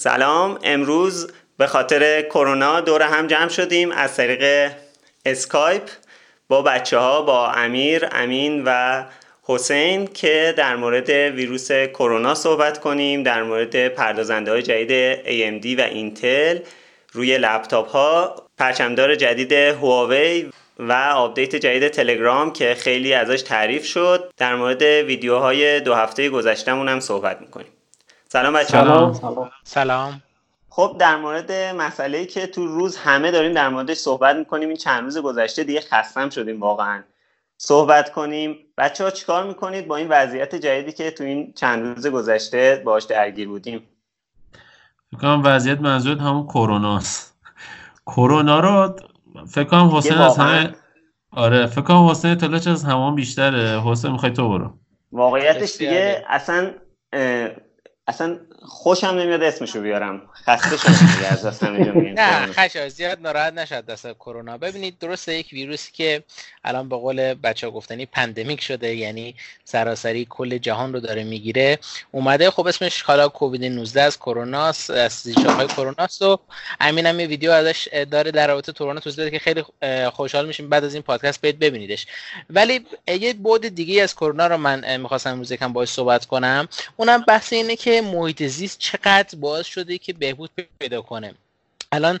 سلام. امروز به خاطر کرونا دور هم جمع شدیم از طریق اسکایپ با بچه ها با امیر، امین و حسین که در مورد ویروس کرونا صحبت کنیم در مورد پردازنده های جدید AMD و اینتل روی لپتاپ ها پرچمدار جدید هواوی و update جدید تلگرام که خیلی ازش تعریف شد. در مورد ویدیوهای دو هفته گذشتمون هم صحبت می‌کنیم. سلام بچه سلام. سلام. سلام خب در مورد مسئله که تو روز همه داریم در موردش صحبت می‌کنیم این چند روز گذشته دیگه خستم شدیم واقعا. صحبت کنیم. بچه ها چیکار می‌کنید با این وضعیت جدیدی که تو این چند روز گذشته باش درگیر بودیم؟ فکر کنم وضعیت منظور همون کروناست کرونا رو فکر کنم حسین از همه آره فکر کنم حسین اطلاعش از همون بیشتره. حسین می‌خوای تو برو. واقعیتش دیگه اصلا اصلا خوشم نمیاد اسمشو بیارم. خسته شدم از دست نه خشا زیاد ناراحت نشد دست کرونا. ببینید درسته یک ویروسی که الان به قول بچه ها گفتنی پندمیک شده یعنی سراسری کل جهان رو داره می‌گیره. اومده خب اسمش حالا کووید 19 از کروناست از های کروناست و امین هم یه ویدیو ازش داره در رابطه کرونا توضیح که خیلی خوشحال میشیم. بعد از این پادکست برید ببینیدش. ولی یه بود دیگه از کرونا رو من می‌خواستم امروز یکم باهاش صحبت کنم. اونم بحث اینه که محیط زیست چقدر باعث شده که بهبود پیدا کنه. الان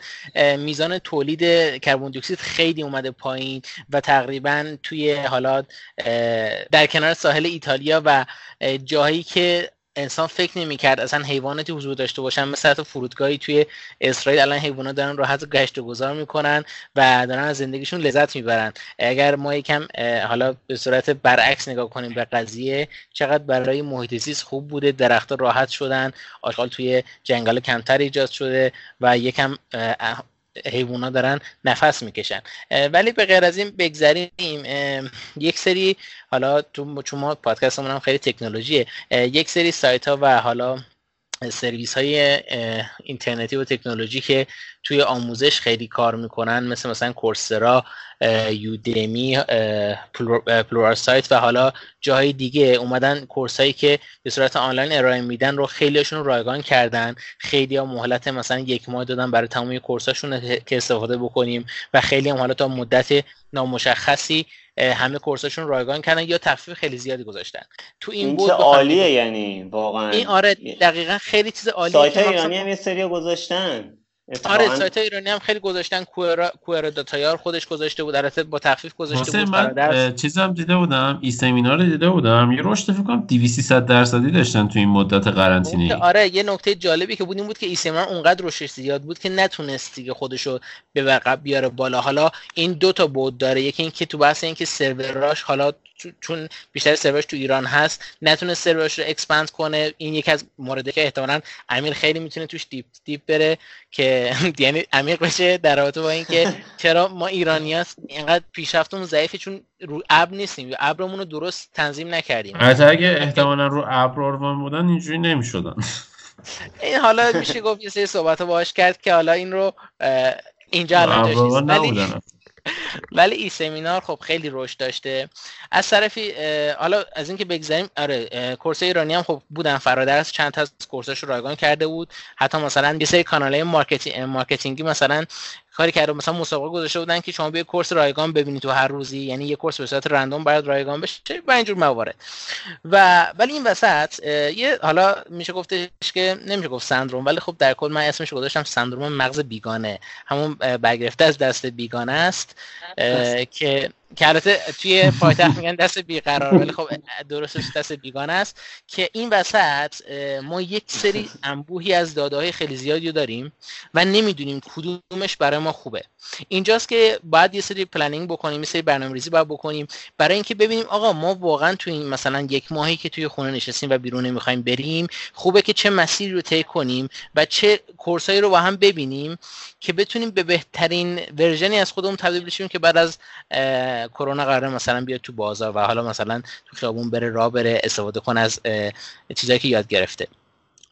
میزان تولید کربن دی اکسید خیلی اومده پایین و تقریبا توی حالا در کنار ساحل ایتالیا و جاهایی که انسان فکر نمی‌کرد اصلا حیواناتی حضور داشته باشن. مثل حتی فرودگاهی توی اسرائیل الان حیوانات دارن راحت گشت و گذار می‌کنن و دارن از زندگیشون لذت می‌برن. اگر ما یکم حالا به صورت برعکس نگاه کنیم به قضیه چقدر برای محیط زیست خوب بوده درختها راحت شدن آشغال توی جنگل کمتر ایجاد شده و یکم حیوونا دارن نفس می‌کشن. ولی به غیر از این بگذریم. یک سری حالا تو چون ما پادکستمون هم خیلی تکنولوژیه یک سری سایت ها و حالا سرویس های اینترنتی و تکنولوژی که توی آموزش خیلی کار می‌کنن مثل مثلا کورسرا یودمی پلورال سایت و حالا جاهای دیگه اومدن کورس هایی که به صورت آنلاین ارائه میدن رو خیلیشون رایگان کردن. خیلی ها مهلت مثلا یک ماه دادن برای تمامی کورساشون که استفاده بکنیم و خیلی هم حالا تا مدت نامشخصی همه کورساشون رایگان کردن یا تخفیف خیلی زیادی گذاشتن. تو این, این بود عالیه یعنی واقعا. این آره دقیقا خیلی چیز عالیه سایت ایرانی هم یه سری گذاشتن. آره سایت ایرانی هم خیلی گذاشتن کوئر کوئر داتایار خودش گذاشته بود البته با تخفیف گذاشته بود من چیزم دیده بودم ای سمینار رو دیده بودم یه رشد فکر کنم 200 درصدی داشتن تو این مدت قرنطینه. آره یه نکته جالبی که بود این بود که ای سمینار اونقدر رشدش زیاد بود که نتونست دیگه خودشو به عقب بیاره بالا. حالا این دو تا بود داره یکی اینکه تو بحث اینکه سروراش حالا چون بیشتر سرورش تو ایران هست نتونه سرورش رو expand کنه. این یکی از مورده که احتمالا امیر خیلی می‌تونه توش deep deep بره که یعنی عمیق بشه در رابطه با اینکه چرا ما ایرانی هست اینقدر پیشرفتمون ضعیفه چون رو ابر نیستیم. یا ابرمون رو درست تنظیم نکردیم. حتی اگه احتمالا رو ابر آروان بودن اینجوری نمی‌شدن. این حالا میشه گفت یه سری صحبت باش کرد که حالا این رو اینجا الان ولی eSeminar خب خیلی رشد داشته. از طرفی حالا از اینکه بگذاریم آره course ایرانی هم خب بودن فرادرس چند تا از course اش رو رایگان کرده بود. حتی مثلا یه سری کانال marketing marketing ی مثلا کاری کرده مثلا مسابقه گذاشته بودن که شما بیا course رایگان ببینید تو هر روزی یعنی یه course به صورت random باید رایگان بشه با اینجور موارد. و ولی این وسط یه حالا میشه گفتش که نمیشه گفت سندروم ولی خب در کل من اسمش گذاشتم سندروم مغز بیگانه. همون برگرفته از دست بیگانه است که که البته توی پایتخت میگن دست بیقرار ولی خب درستش دست بیگانه است. که این وسط ما یک سری انبوهی از داده های خیلی زیادی داریم و نمی‌دونیم کدومش برای ما خوبه. اینجاست که باید یه سری planning بکنیم یه سری برنامه ریزی باید بکنیم برای اینکه ببینیم آقا ما واقعا توی این مثلا یک ماهی که توی خونه نشستیم و بیرون نمی‌خوایم بریم خوبه که چه مسیری رو طی کنیم و چه کورسایی رو با هم ببینیم که بتونیم به بهترین ورژنی از خودمون تبدیل بشیم که بعد از کرونا قراره مثلا بیاد تو بازار و حالا مثلا تو خیابون بره راه بره استفاده کنه از چیزایی که یاد گرفته.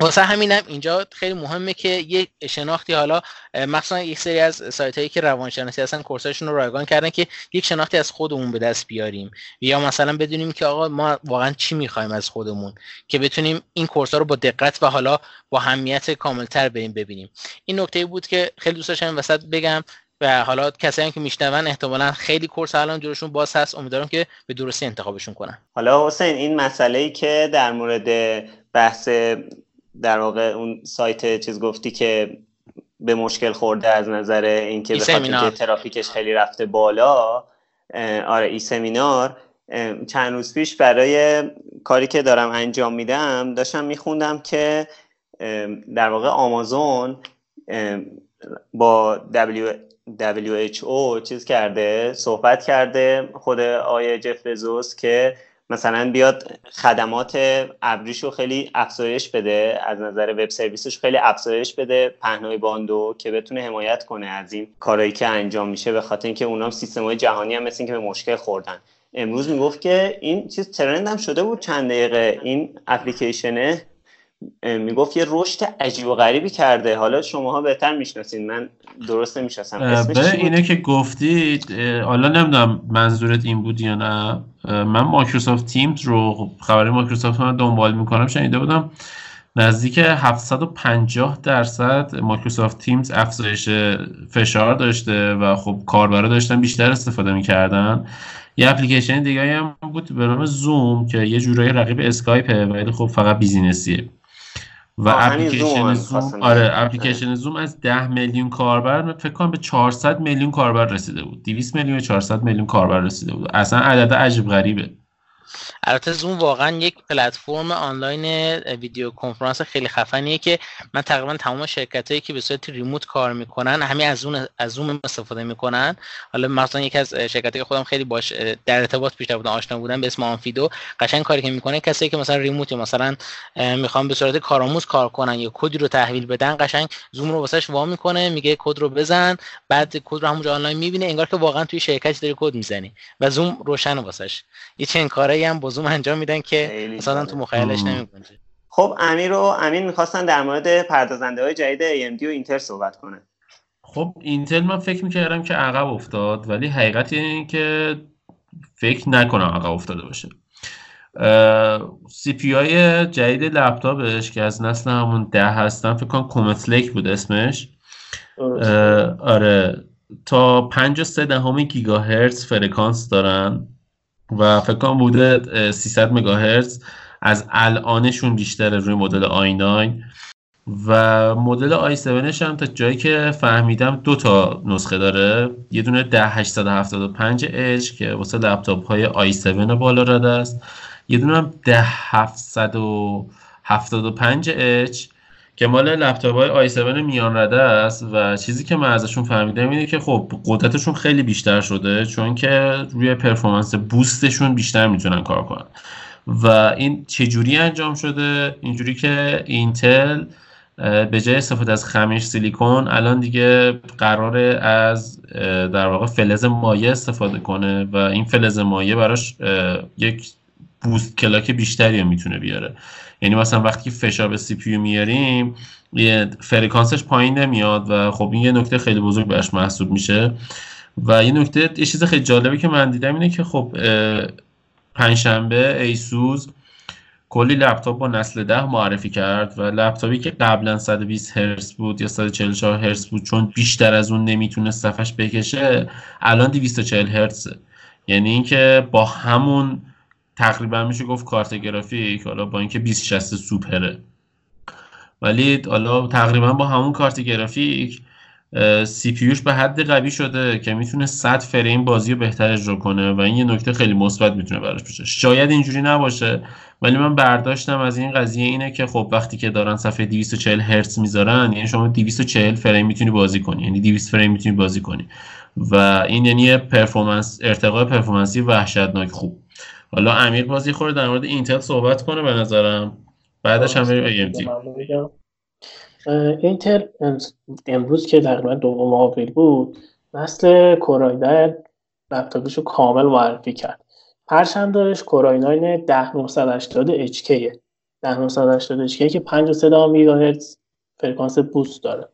واسه همینم اینجا خیلی مهمه که یک شناختی حالا مثلا یک سری از سایت هایی که روانشناسی هستن کورساشون رو رایگان کردن که یک شناختی از خودمون به دست بیاریم. یا مثلا بدونیم که آقا ما واقعا چی می‌خوایم از خودمون که بتونیم این کورس ها رو با دقت و حالا با همیت کاملتر بریم ببینیم. این نکته بود که خیلی دوست داشتم وسط بگم. و حالا کسایی که میشنون احتمالا خیلی کورس الان جورشون باز هست. امیدوارم که به درستی انتخابشون کنن. حالا حسین این مسئله ای که در مورد بحث در واقع اون سایت چیز گفتی که به مشکل خورده از نظر اینکه به خاطر ترافیکش خیلی رفته بالا آره ای سمینار. چند روز پیش برای کاری که دارم انجام میدم داشتم میخوندم که در واقع آمازون با WHO چیز کرده صحبت کرده خود آیه جف بزوس که مثلا بیاد خدمات ابریشو خیلی افزایش بده از نظر وب سرویسش خیلی افزایش بده پهنای باندو که بتونه حمایت کنه از این کارهایی که انجام میشه به خاطر اینکه اونام های جهانی هم مثل اینکه به مشکل خوردن. امروز می‌گفت که این چیز trend هم شده بود چند دقیقه این اپلیکیشنه. می‌گفت یه رشد عجیب و غریبی کرده. حالا شماها بهتر می‌شناسین. من درست نمی‌شناسم. به اینه که گفتید حالا نمی‌دونم منظورت این بود یا نه. من Microsoft Teams رو خبری مایکروسافت رو دنبال می‌کنم. شنیده بودم نزدیک 750 درصد Microsoft Teams افزایش فشار داشته و خب کاربرا داشتن بیشتر استفاده می‌کردن. یه اپلیکیشن دیگه هم بود به نام زوم که یه جورایی رقیب اسکایپه ولی خب فقط بیزینسیه. و اپلیکیشن زوم آره اپلیکیشن زوم از 10 میلیون کاربر فکر کنم به 400 میلیون کاربر رسیده بود. 200 میلیون به 400 میلیون کاربر رسیده بود. اصلا عدد عجیب غریبه. البته زوم واقعا یک پلتفرم آنلاین ویدیو کنفرانس خیلی خفنیه که من تقریبا تمام شرکت هایی که به صورت remote کار می‌کنن همین از اون از زوم استفاده می‌کنن. حالا مثلا یکی از شرکت که خودم خیلی باش در ارتباط بیشتر بودم آشنا بودم به اسم Onfido. قشنگ کاری که می‌کنه کسی که مثلا remote مثلا می‌خوام به صورت کارآموز کار کنن یا کدی رو تحویل بدن قشنگ زوم رو واسش وا می‌کنه میگه کد رو بزن بعد کد رو همونجا آنلاین می‌بینه انگار که واقعا توی شرکتی داری کد می‌زنی و زوم روشن واسش یه چنین کارایی هم با زوم انجام میدن که مثلا تو مخیلش نمی‌کنه خب امیر و امین می‌خواستن در مورد پردازنده های جدید AMD و اینتل صحبت کنه خب اینتل من فکر می‌کردم که عقب افتاد ولی حقیقت این که فکر نکنم عقب افتاده باشه. CPU های جدید لپتاپش که از نسل همون ده هستن فکر کنم Comet Lake بود اسمش. آره. تا پنج و سه دهم گیگاهرتز فرکانس دارن. و فکر کنم بوده 300 مگاهرتز. از الانشون بیشتره روی مدل i9 و مدل i7 هم تا جایی که فهمیدم دو تا نسخه داره. یه دونه 10875H که واسه لپتاپ های i7 بالا رده است. یه دونه هم 10775H که مال لپتاپ های i7 میان رده است و چیزی که من ازشون فهمیدم اینه که خب قدرتشون خیلی بیشتر شده چون که روی پرفورمنس بوستشون بیشتر می‌تونن کار کنن. و این چجوری انجام شده؟ اینجوری که اینتل به جای استفاده از خمیر سیلیکون الان دیگه قراره از در واقع فلز مایع استفاده کنه و این فلز مایع براش یک boost clock بیشتری می‌تونه بیاره. یعنی مثلا وقتی فشار به CPU میاریم فرکانسش پایین نمیاد و خب این یه نکته خیلی بزرگ بهش محسوب میشه. و یه نکته یه چیز خیلی جالبی که من دیدم اینه که خب پنجشنبه ایسوس کلی لپتاپ با نسل ده معرفی کرد و لپتاپی که قبلا 120 هرتز بود یا 144 هرتز بود چون بیشتر از اون نمی‌تونه صفحش بکشه الان 240 هرتزه. یعنی اینکه با همون تقریبا میشه گفت کارت گرافیک حالا با اینکه 2060 سوپره. ولی حالا تقریبا با همون کارت گرافیک CPU ش به حد قوی شده که می‌تونه 100 فریم بازی رو بهتر اجرا کنه و این یه نکته خیلی مثبت می‌تونه براش باشه. شاید اینجوری نباشه ولی من برداشتم از این قضیه اینه که خب وقتی که دارن صفحه 240 هرتز می‌ذارن یعنی شما 240 فریم می‌تونی بازی کنی یعنی 200 فریم می‌تونی بازی کنی. و این یعنی performance ارتقای performance ی وحشتناک خوب. حالا امیر بازی خورده در مورد اینتل صحبت کنه به نظرم. بعدش هم بریم اینتل امروز که تقریبا دوم آوریل بود نسل Core i لپتاپش رو کامل معرفی کرد. پرچم دارش Core i9 10980 HK 10980 که 53 میگاهرتز فرکانس boost داره.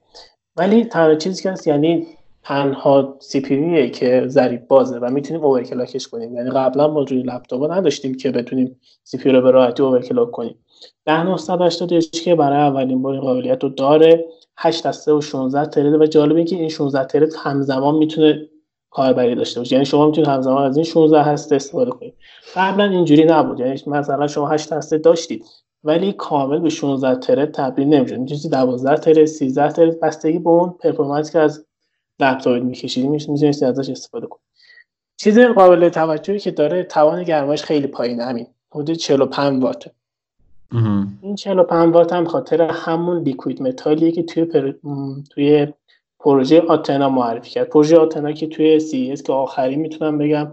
ولی تنها چیزی که هست یعنی تنها CPU که ضریب بازه و می‌تونیم overclock ش کنیم. یعنی قبلا ما روی لپتاپ نداشتیم که بتونیم CPU رو به راحتی overclock کنیم. 10980 که برای اولین بار قابلیت رو داره 8 هسته و 16 thread و جالبه که این 16 thread همزمان می‌تونه کاربری داشته باشه. یعنی شما می‌تونید همزمان از این 16 هسته استفاده کنید. قبلا اینجوری نبود. یعنی مثلا شما 8 هسته داشتید ولی کامل به 16 ترید تبدیل نمیشه می‌تونید 12 ترید 13 ترید بستگی به اون پرفورمنسی که از لپتاپ میکشیدی می‌تونید ازش استفاده کنید چیز قابل توجهی که داره توان گرمایش خیلی پایین همین. حدود 45 واته این 45 وات هم خاطر همون لیکوید متالیه که توی پر... توی پروژه آتنا معرفی کرد. پروژه آتنا که توی CES آخری می‌تونم بگم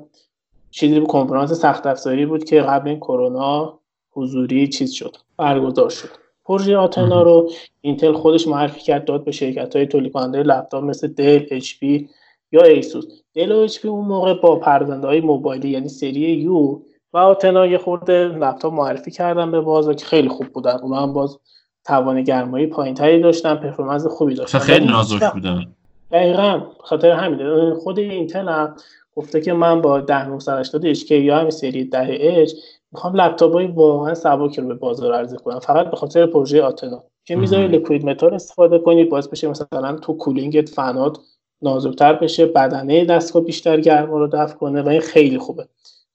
چیزی به کنفرانس سخت افزاری بود که قبل این کرونا حضوری چیز شد برگزار شد. پروژه آتنا رو اینتل خودش معرفی کرد داد به شرکت های تولید کننده لپتاپ مثل دل اچ پی یا ایسوس. دل و اچ پی اون موقع با پردازنده های موبایلی یعنی سری U و آتنا یه خورده لپتاپ معرفی کردن به بازار که خیلی خوب بودن. اونا هم باز توان گرمایی پایینتری داشتن performance خوبی داشتن. خیلی نازک بودن. دقیقا خاطر همین خود اینتل هم گفته که من با 10980 HK یا همین سری 10 H می‌خوام لپتاپ های واقعا سبک رو به بازار عرضه کنم. فقط به خاطر پروژه آتنا. که می‌ذاری liquid metal استفاده کنی باز بشه مثلا تو cooling ت فنات نازکتر بشه بدنه دستگاه بیشتر گرما رو دفع کنه و این خیلی خوبه.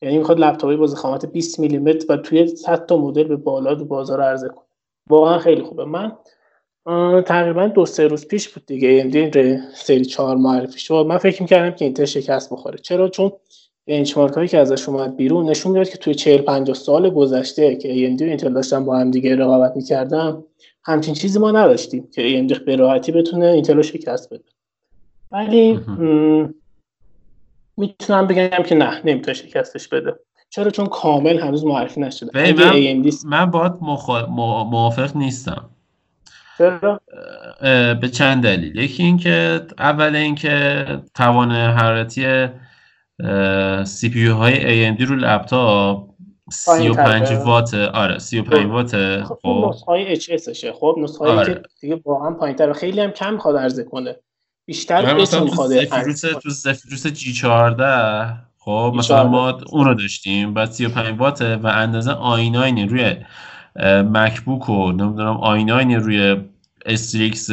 یعنی می‌خواد لپتاپی با ضخامت 20 میلیمتر و توی 100 تا مدل به بالا تو بازار عرضه کنه. واقعا خیلی خوبه. من تقریبا دو سه روز پیش بود دیگه. AMD این سری 4 معرفی شد من فکر می‌کردم که اینتر شکست بخوره. چرا؟ چون بنچمارک هایی که ازش اومد بیرون نشون می‌داد که توی 40 50 سال گذشته که AMD و اینتل داشتن با هم دیگه رقابت می‌کردن همچین چیزی ما نداشتیم که AMD به راحتی بتونه اینتل رو شکست بده. ولی می‌تونم بگم که نه نمی‌تونه شکستش بده. چرا؟ چون کامل هنوز معرفی نشده. من, من باید موافق نیستم. چرا؟ به چند دلیل. یکی اینکه اول اینکه توان حرارتی سی پی های AMD رو لپتاپ 35 وات آره 35 خب. وات خب, خب نسخه های اچ اسشه خب نسخه آره. که دیگه واقعا پایینتر خیلی هم کم می‌خواد عرضه کنه. بیشتر اچ می‌خواد تو زفیروس جی 14 خب مثلا ما اون رو داشتیم بعد 35 واته و اندازه آیناین روی مکبوک و نمی‌دونم آیناین روی استریکس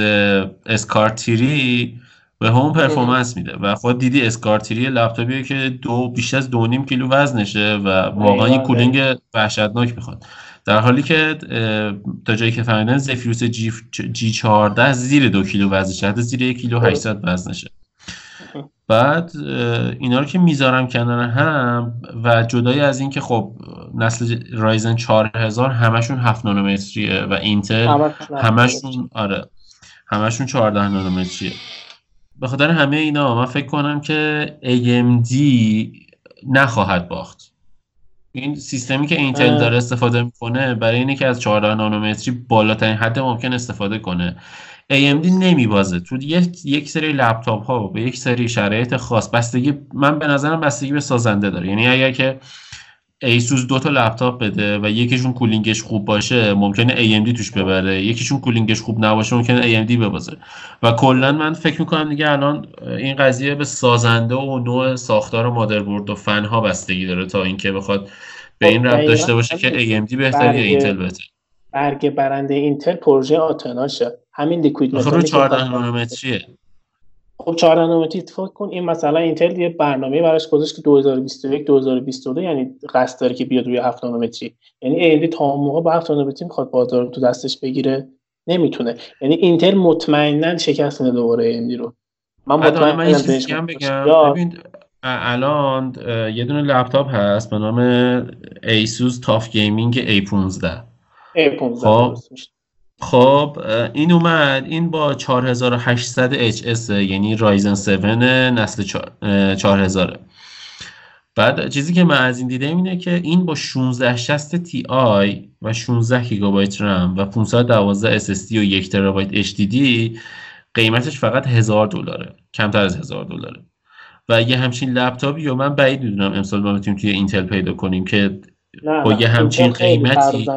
اسکارتیری به همون پرفورمنس میده و خود دیدی اسکارتیری لپتاپیه که دو بیش از دو نیم کیلو وزنشه و واقعا این کولینگ وحشتناک می‌خواد. در حالی که تا جایی که فهمیدن زفیروس جی, جی 14 زیر دو کیلو وزنشه حتی زیر یک کیلو 800 وزنشه. بعد اینا رو که می‌ذارم کنار هم و جدای از اینکه خب نسل رایزن 4000 همشون 7 نانومتریه و اینتل همشون آره همشون 14 نانومتریه. به خاطر همه اینا من فکر کنم که AMD نخواهد باخت. این سیستمی که اینتل داره استفاده می‌کنه برای اینه که از 14 نانومتری بالاترین حد ممکن استفاده کنه. AMD نمیبازه. تو یک سری لپتاپ ها به یک سری شرایط خاص بستگی من به نظرم بستگی به سازنده داره. یعنی اگر که ایسوس دو تا لپتاپ بده و یکیشون cooling ش خوب باشه ممکنه AMD توش ببره. یکیشون cooling ش خوب نباشه ممکنه AMD ببازه. و کلا من فکر می‌کنم دیگه الان این قضیه به سازنده و نوع ساختار مادربرد و فن ها بستگی داره تا اینکه بخواد به این ربط داشته باشه که AMD بهتره یا اینتل بهتره برگ برنده اینتل پروژه آتناشه همین لیکوید متال رو 14 نانومتریه. خب 4 نانومتری اتفاق کن این مثلا اینتل یه برنامه براش گذاشت که 2021 2022 یعنی قصد داره که بیاد روی 7 نانومتری یعنی ایندی تا موقع با 7 نانومتری می‌خواد بازار تو دستش بگیره نمی‌تونه. یعنی اینتل مطمئنا شکست میده دوباره ایندی رو. من مطمئن من بگم ببین الان یه دونه لپتاپ هست به نام ایسوس TUF Gaming A15 A15 خب؟ خب این اومد. این با 4800 HS یعنی Ryzen 7 نسل 4000 بعد چیزی که من از این دیدم اینه که این با 1660 Ti و 16 گیگابایت رم و 512 SSD و 1 ترابایت HDD قیمتش فقط 1000 دلاره. کمتر از 1000 دلاره. و یه همچین لپتاپی و من بعید می‌دونم امسال ما بتونیم توی اینتل پیدا کنیم که نه با یه همچین قیمتی.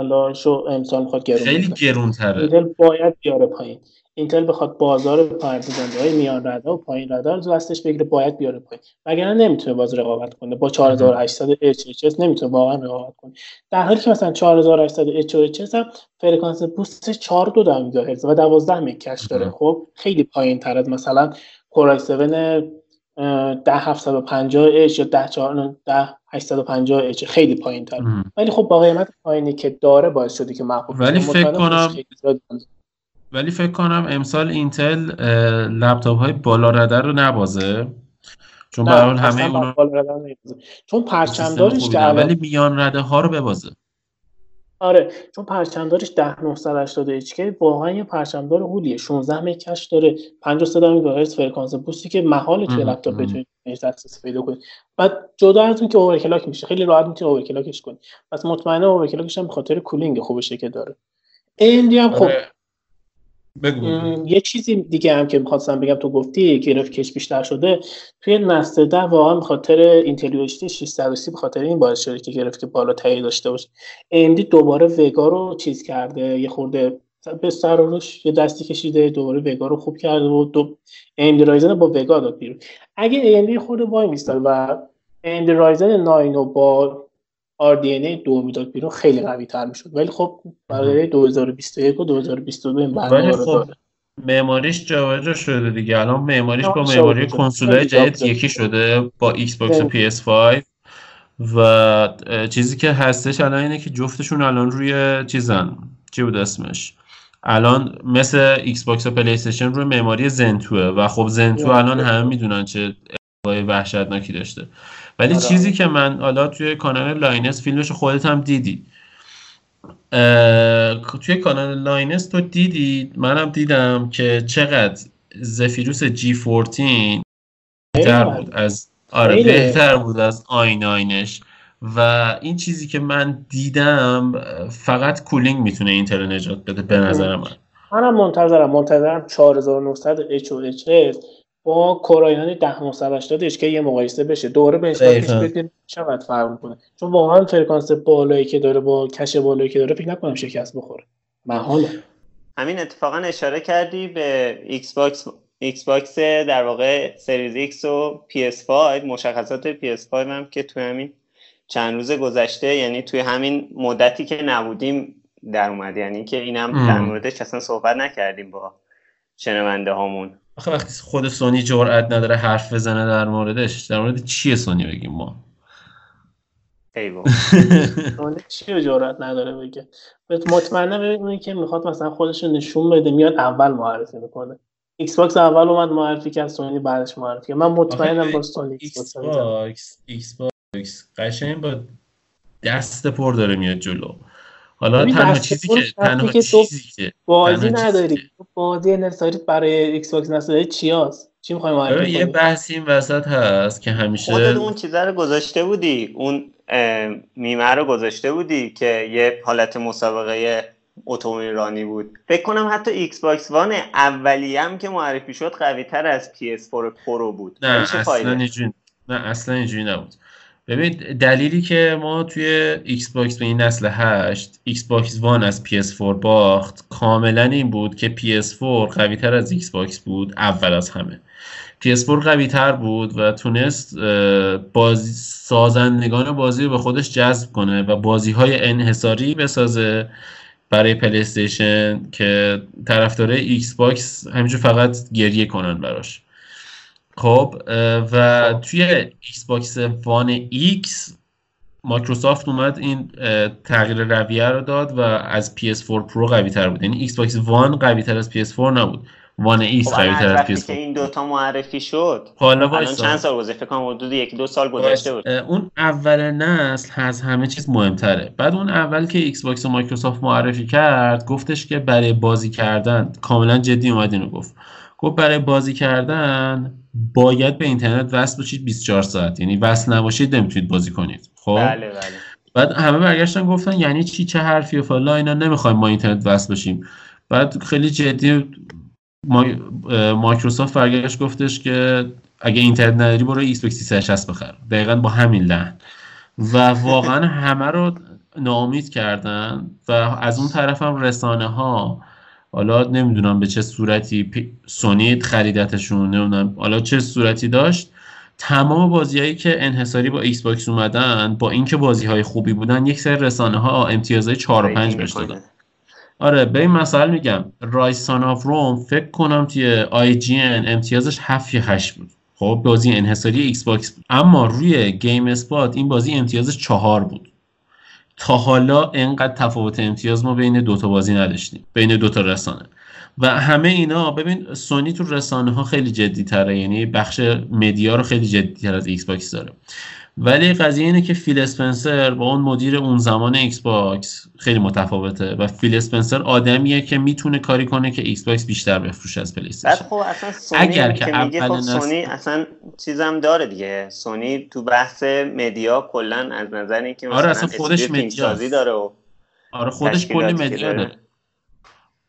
امسال می‌خواد گرون خیلی. گرونتره. اینتل باید بیاره پایین. اینتل بخواد بازار پردازنده های میان رده و پایین رده رو دستش بگیره باید بیاره پایین. وگرنه نمی‌تونه باز رقابت کنه. با 4800 HS نمی‌تونه واقعا رقابت کنه. در حالی که مثلا 4800 HS هم فرکانس boost ش 4 دو گیگاهرتز و 12 مگ cache داره. خب خیلی پایین تر از مثلا کورای 7 ده 750 h یا 10 4 ده 850 h خیلی پایین تر. ولی خب با قیمت پایینی که داره باعث شده که محبوب ولی. فکر کنم- ولی فکر کنم امسال اینتل لپتاپ های بالا رده رو نبازه چون به حال همه نمی‌کنه. چون دارن، الان ولی میان رده ها رو ببازه آره چون پرچمدارش 10980 HK واقعا یه پرچمدار هولیه 16 مکش داره 53 دهم گیگاهرتز فرکانس بوستی که محال توی. لپتاپ. بتونید بهش دسترسی پیدا کنید بعد جدا از اون که overclock میشه خیلی راحت می‌تونید overclock ش کنید پس مطمئنا overclock ش هم به خاطر cooling خوبشه که داره AMD هم خب آره. بگو یه چیزی دیگه هم که می‌خواستم بگم تو گفتی گرافیکش بیشتر شده توی نسل ده واقعا به خاطر Intel UHD 630 به خاطر این باعث شده که بالا تهیه داشته باشه AMD دوباره Vega رو چیز کرده یه خورده به سر روش یه دستی کشیده دوباره Vega رو خوب کرده و دو AMD Ryzen با Vega داد بیرون. اگه AMD خورده وای میستاد و AMD Ryzen 9 رو با RDNA دو می‌داد بیرون خیلی قوی تر می‌شد. ولی خب برای 2021 و 2022 این برنامه خب معماریش جابجا شده دیگه. الان معماریش با معماری خیلی جدید. یکی شده با Xbox و خیلی. PS5 و اه، چیزی که هستش الان اینه که جفتشون الان روی چیزن. چی بود اسمش؟ الان مثل Xbox و PlayStation روی معماری Zen 2 ه و خب Zen 2. الان همه می‌دونن چه وحشتناکی داشته. ولی آره. چیزی که من حالا توی کانال Linus فیلمش خودت هم دیدی. توی کانال Linus تو دیدی؟ منم دیدم که چقدر Zephyrus G14 بهتر خیلی بود از آره. بهتر بود از آیناینش. و این چیزی که من دیدم فقط cooling می‌تونه Intel رو نجات بده به نظر من. منم منتظرم. منتظرم 4900H و H با Core i9 10980HK یه مقایسه بشه. دوره بهش. ببینیم چقدر فرق می‌کنه. چون واقعا فرکانس بالایی که داره با cache بالایی که داره فکر نکنم شکست بخوره. محاله. همین اتفاقا اشاره کردی به Xbox Xbox در واقع Series X و PS5 مشخصات PS5 هم که توی همین چند روز گذشته یعنی توی همین مدتی که نبودیم در اومد. یعنی که اینم. در موردش اصلا صحبت نکردیم با شنونده هامون. آخه وقتی خود سونی جرئت نداره حرف بزنه در موردش در مورد چیه سونی بگیم ما؟ ای بابا. سونی چی رو جرأت نداره بگه؟ مطمئنا ببینید که می‌خواد مثلا خودش رو نشون بده میاد اول معرفی می‌کنه. Xbox اول اومد معرفی کرد سونی بعدش معرفی کرد. من مطمئنم با سونی ایکس. باکس Xbox قشنگ با دست پر داره میاد جلو. حالا تنها چیزی که تنها چیزی که بازی نداری. بازی انحصاریت برای Xbox نسل چی هست؟ چی یه بحثی این وسط هست که همیشه خودت اون چیزه رو گذاشته بودی. اون میمه رو گذاشته بودی که یه حالت مسابقه اتومبیل رانی بود. فکر کنم حتی Xbox One اولیه هم که معرفی شد قوی تر از PS4 Pro بود. نه چه اصلا اینجوری نه اصلا اینجوری نبود. ببین دلیلی که ما توی Xbox به این نسل 8 Xbox One از PS4 باخت کاملا این بود که PS4 قوی تر از Xbox بود اول از همه. PS4 قوی تر بود و تونست بازی سازندگان بازی رو به خودش جذب کنه و بازی های انحصاری بسازه برای پلی که طرفدارای Xbox همینجور فقط گریه کنن براش. خب و توی Xbox One X Microsoft اومد این تغییر رویه رو داد و از PS4 Pro قوی تر بود. یعنی Xbox One قوی تر از PS4 نبود. One X خب قوی تر از وقتی PS4 که این دوتا معرفی شد حالا الان. چند سال گذشته؟ فکر کنم حدود یک دو سال گذشته بود. اون اول نسل از همه چیز مهمتره. بعد اون اول که Xbox و مایکروسافت معرفی کرد گفتش که برای بازی کردن کاملا جدی اومد اینو گفت. گفت برای بازی کردن باید به اینترنت وصل باشید 24 ساعت. یعنی وصل نباشید نمی‌تونید بازی کنید. خب؟ بله بله. بعد همه برگشتن گفتن یعنی چی چه حرفی و فلا اینا نمی‌خوایم ما اینترنت وصل باشیم بعد خیلی جدی ما... مایکروسافت برگشت گفتش که اگه اینترنت نداری برو Xbox 360 بخر. دقیقا با همین لحن. و واقعا همه رو ناامید کردن و از اون طرف هم رسانه ها حالا نمی‌دونم به چه صورتی سونی خریدتشون نمی‌دونم. حالا چه صورتی داشت؟ تمام بازیهایی که انحصاری با Xbox اومدن با اینکه بازی های خوبی بودن یک سری رسانه ها امتیازهای 4 و 5 بهش دادن. آره به این مثال میگم. Ryse: Son of Rome فکر کنم توی IGN امتیازش 7 یا 8 بود. خب بازی انحصاری Xbox بود. اما روی GameSpot این بازی امتیازش 4 بود. تا حالا انقدر تفاوت امتیاز ما بین دوتا بازی نداشتیم بین دوتا رسانه. و همه اینا ببین سونی تو رسانه ها خیلی جدی تره یعنی بخش media رو خیلی جدی تر از Xbox داره. ولی قضیه اینه که فیل اسپنسر با اون مدیر اون زمان Xbox خیلی متفاوته و فیل اسپنسر آدمیه که می‌تونه کاری کنه که Xbox بیشتر بفروشه از پلی خب اصلا سونی اگر که, که خب سونی اصلا چیزم داره دیگه. سونی تو بحث media کلا از نظر اینکه آره اصلا خودش media داره و آره خودش کلی media داره.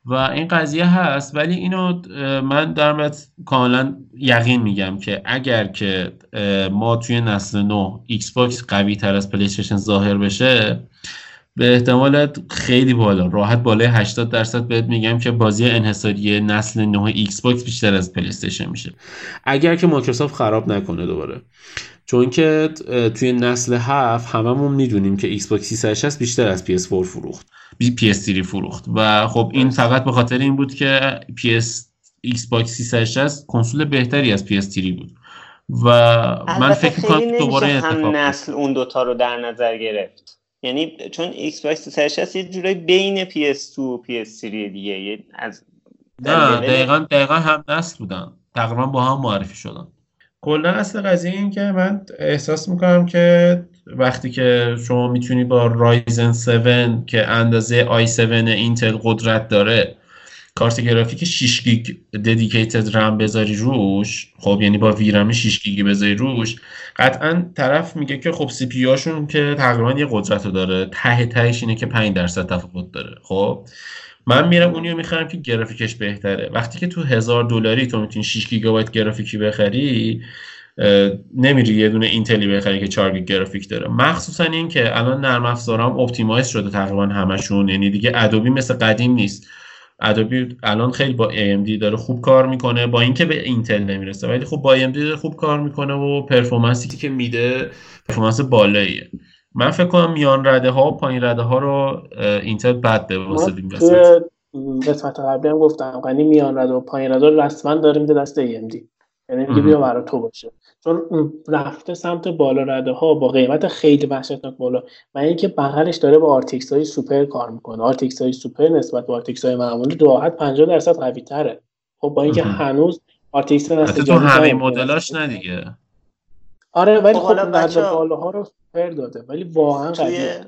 و این قضیه هست ولی اینو من در کاملا یقین میگم که اگر که ما توی نسل نو Xbox قوی تر از پلی ظاهر بشه به احتمال خیلی بالا راحت بالای 80 درصد بهت میگم که بازی انحصاری نسل 9 Xbox بیشتر از پلی میشه. اگر که مایکروسافت خراب نکنه دوباره. چون که توی نسل 7 هممون می‌دونیم که ایکس باکس 360 بیشتر از PS4 فروخت. PS3 فروخت. و خب این فقط به خاطر این بود که PS ایکس باکس 360 کنسول بهتری از PS3 بود. و من فکر کنم دوباره هم نسل اون دوتا رو در نظر گرفت. یعنی چون ایکس باکس 360 یه جورایی بین PS2 و PS3 دیگه. از نه دقیقا, دقیقا هم نسل بودن. تقریبا با هم معرفی شدن. کلا اصل قضیه این که من احساس می‌کنم که وقتی که شما می‌تونی با رایزن 7 که اندازه i7 اینتل قدرت داره کارت گرافیک 6 گیگ dedicated رم بذاری روش خب یعنی با ویرم 6 گیگی بذاری روش قطعا طرف میگه که خب سی پی یو که تقریبا یه قدرت رو داره ته تهش اینه که 5 درصد تفاوت داره خب؟ من میرم اونیو می‌خرم که گرافیکش بهتره. وقتی که تو هزار دلاری تو می‌تونی 6 گیگابایت گرافیکی بخری نمیری یه دونه اینتلی بخری که 4 گرافیک داره. مخصوصا این که الان نرم افزارام optimize شده تقریبا همشون. یعنی دیگه ادوبی مثل قدیم نیست. ادوبی الان خیلی با AMD داره خوب کار می‌کنه با اینکه به اینتل نمی‌رسه. ولی خب با AMD داره خوب کار می‌کنه و performance ی که میده performance بالاییه. من فکر کنم میان رده ها و پایین رده ها رو اینتل بد به واسه قسمت قبلی هم گفتم یعنی میان رده و پایین رده رسما داره میده دست AMD یعنی میگه بیا برای تو باشه. چون رفته سمت بالا رده ها با قیمت خیلی وحشتناک بالا. و اینکه بغلش داره با RTX های سوپر کار می‌کنه. RTX های سوپر نسبت به RTX های معمولی راحت 50 درصد قوی تره خب با اینکه هنوز RTX تو همه مدلاش نه دیگه. آره ولی خب رده ها رو سوپر داده ولی واقعا قویه